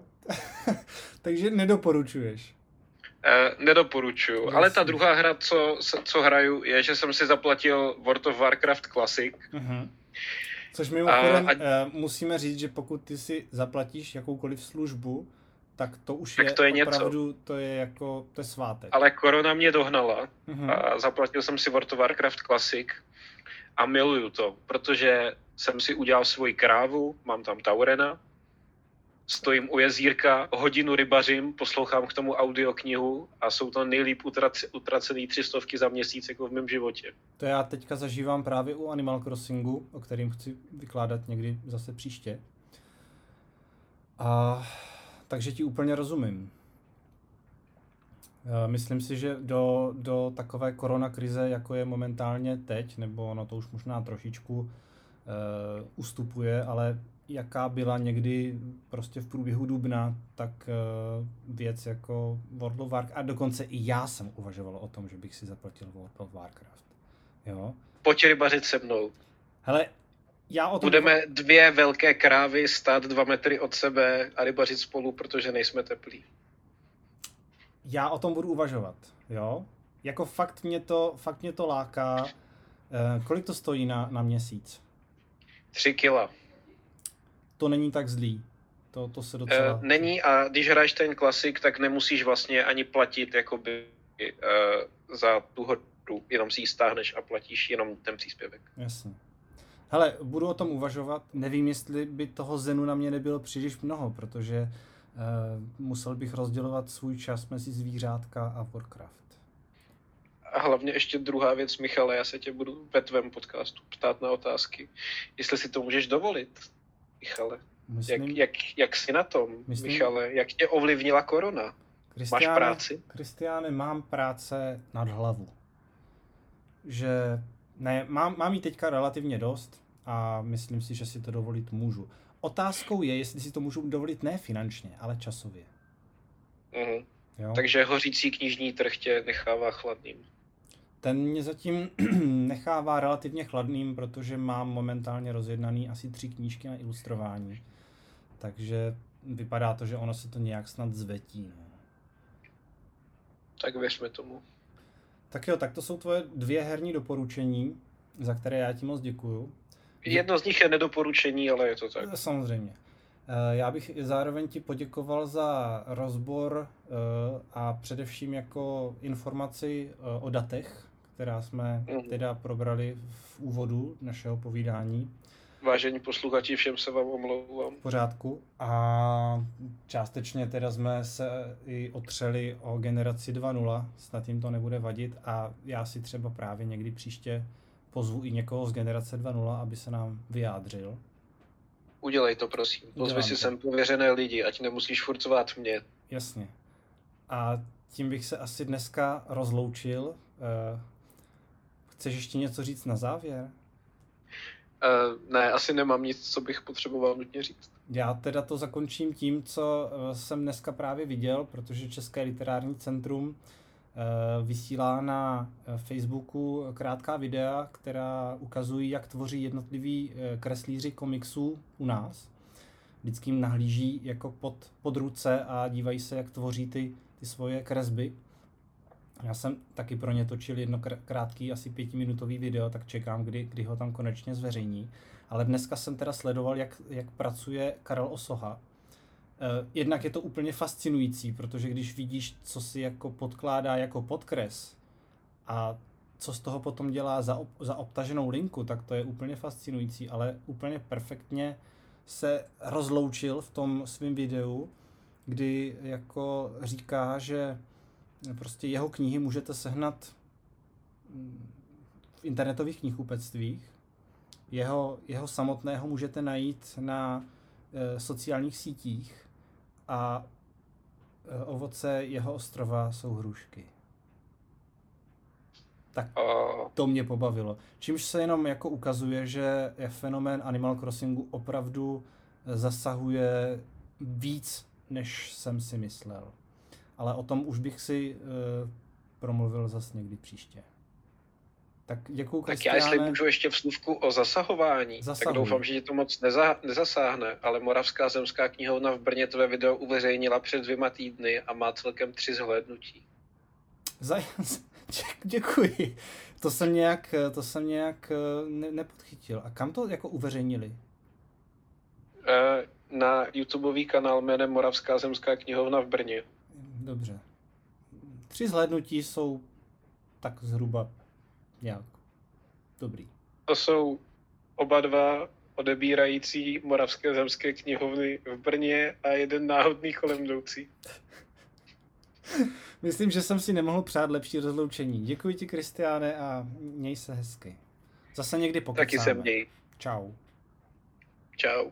Takže nedoporučuješ. Eh, nedoporučuju, ale ta druhá hra, co, co hraju, je, že jsem si zaplatil World of Warcraft Classic. Uh-huh. Což mimochodem a, a... musíme říct, že pokud ty si zaplatíš jakoukoliv službu, tak to už tak je, to je opravdu, něco. to je jako, to je svátek. Ale korona mě dohnala uh-huh. a zaplatil jsem si World of Warcraft Classic a miluju to, protože jsem si udělal svoji krávu, mám tam Taurena, stojím u jezírka, hodinu rybařím, poslouchám k tomu audioknihu a jsou to nejlíp utrac- utracený tři stovky za měsíc jako v mém životě. To já teďka zažívám právě u Animal Crossingu, o kterým chci vykládat někdy zase příště. A takže ti úplně rozumím. Myslím si, že do, do takové koronakrize, jako je momentálně teď, nebo ono to už možná trošičku uh, ustupuje, ale jaká byla někdy prostě v průběhu dubna, tak uh, věc jako World of Warcraft, a dokonce i já jsem uvažoval o tom, že bych si zaplatil World of Warcraft. Jo? Pojď rybařit se mnou. Hele, já o tom... Budeme dvě velké krávy stát dva metry od sebe a rybařit spolu, protože nejsme teplí. Já o tom budu uvažovat, jo? Jako fakt mě to, fakt mě to láká. Eh, kolik to stojí na, na měsíc? Tři kila to není tak zlý. To, to se docela... Uh, není a když hraješ ten klasik, tak nemusíš vlastně ani platit jakoby uh, za tu hru, jenom si ji stáhneš a platíš jenom ten příspěvek. Jasně. Hele, budu o tom uvažovat. Nevím, jestli by toho Zenu na mě nebylo příliš mnoho, protože uh, musel bych rozdělovat svůj čas mezi zvířátka a Warcraft. A hlavně ještě druhá věc, Michale, já se tě budu ve tvém podcastu ptát na otázky, jestli si to můžeš dovolit. Michale? Myslím, jak, jak, jak jsi na tom, myslím, Michale? Jak tě ovlivnila korona? Máš práci? Kristiáne, mám práce nad hlavu. Že ne, mám, mám jí teďka relativně dost a myslím si, že si to dovolit můžu. Otázkou je, jestli si to můžu dovolit ne finančně, ale časově. Mhm. Jo? Takže hořící knižní trh tě nechává chladným. Ten mě zatím nechává relativně chladným, protože mám momentálně rozjednaný asi tři knížky na ilustrování. Takže vypadá to, že ono se to nějak snad zvetí. No. Tak věřme tomu. Tak jo, tak to jsou tvoje dvě herní doporučení, za které já ti moc děkuju. Jedno z nich je nedoporučení, ale je to tak. Samozřejmě. Eh, já bych zároveň ti poděkoval za rozbor eh, a především jako informaci eh, o datech, která jsme mm. teda probrali v úvodu našeho povídání. Vážení posluchači, všem se vám omlouvám. V pořádku. A částečně teda jsme se i otřeli o generaci 2.0, snad jim to nebude vadit a já si třeba právě někdy příště pozvu i někoho z generace 2.0, aby se nám vyjádřil. Udělej to, prosím. Pozvi si sem pověřené lidi, ať nemusíš furcovat mě. Jasně. A tím bych se asi dneska rozloučil. Eh, Chceš ještě něco říct na závěr? Uh, ne, asi nemám nic, co bych potřeboval nutně říct. Já teda to zakončím tím, co eh, jsem dneska právě viděl, protože České literární centrum uh, vysílá na Facebooku krátká videa, která ukazují, jak tvoří jednotliví kreslíři komiksů u nás. Vždycky jim nahlíží jako pod, pod ruce a dívají se, jak tvoří ty, ty svoje kresby. Já jsem taky pro ně točil jedno krátký, asi pětiminutový video, tak čekám, kdy, kdy ho tam konečně zveřejní. Ale dneska jsem teda sledoval, jak, jak pracuje Karel Osoha. Eh, jednak je to úplně fascinující, protože když vidíš, co si jako podkládá jako podkres a co z toho potom dělá za, ob, za obtaženou linku, tak to je úplně fascinující, ale úplně perfektně se rozloučil v tom svém videu, kdy jako říká, že prostě jeho knihy můžete sehnat v internetových knihkupectvích. Jeho, jeho samotného můžete najít na e, sociálních sítích a e, ovoce jeho ostrova jsou hrušky. Tak to mě pobavilo. Čímž se jenom jako ukazuje, že fenomén Animal Crossingu opravdu zasahuje víc, než jsem si myslel ale o tom už bych si uh, promluvil zas někdy příště. Tak děkuju, Tak já jestli můžu ještě v slůvku o zasahování, Zasahuj. tak doufám, že ti to moc neza, nezasáhne, ale Moravská zemská knihovna v Brně tvé video uveřejnila před dvěma týdny a má celkem tři zhlédnutí. Zaj- Děkuji. To jsem nějak, to jsem nějak eh, ne- nepodchytil. A kam to jako uveřejnili? Eh, Na YouTubeový kanál jménem Moravská zemská knihovna v Brně. Dobře. Tři zhlédnutí jsou tak zhruba nějak dobrý. To jsou oba dva odebírající Moravské zemské knihovny v Brně a jeden náhodný kolem jdoucí. Myslím, že jsem si nemohl přát lepší rozloučení. Děkuji ti, Kristiáne, a měj se hezky. Zase někdy pokecáme. Taky se měj. Čau. Čau.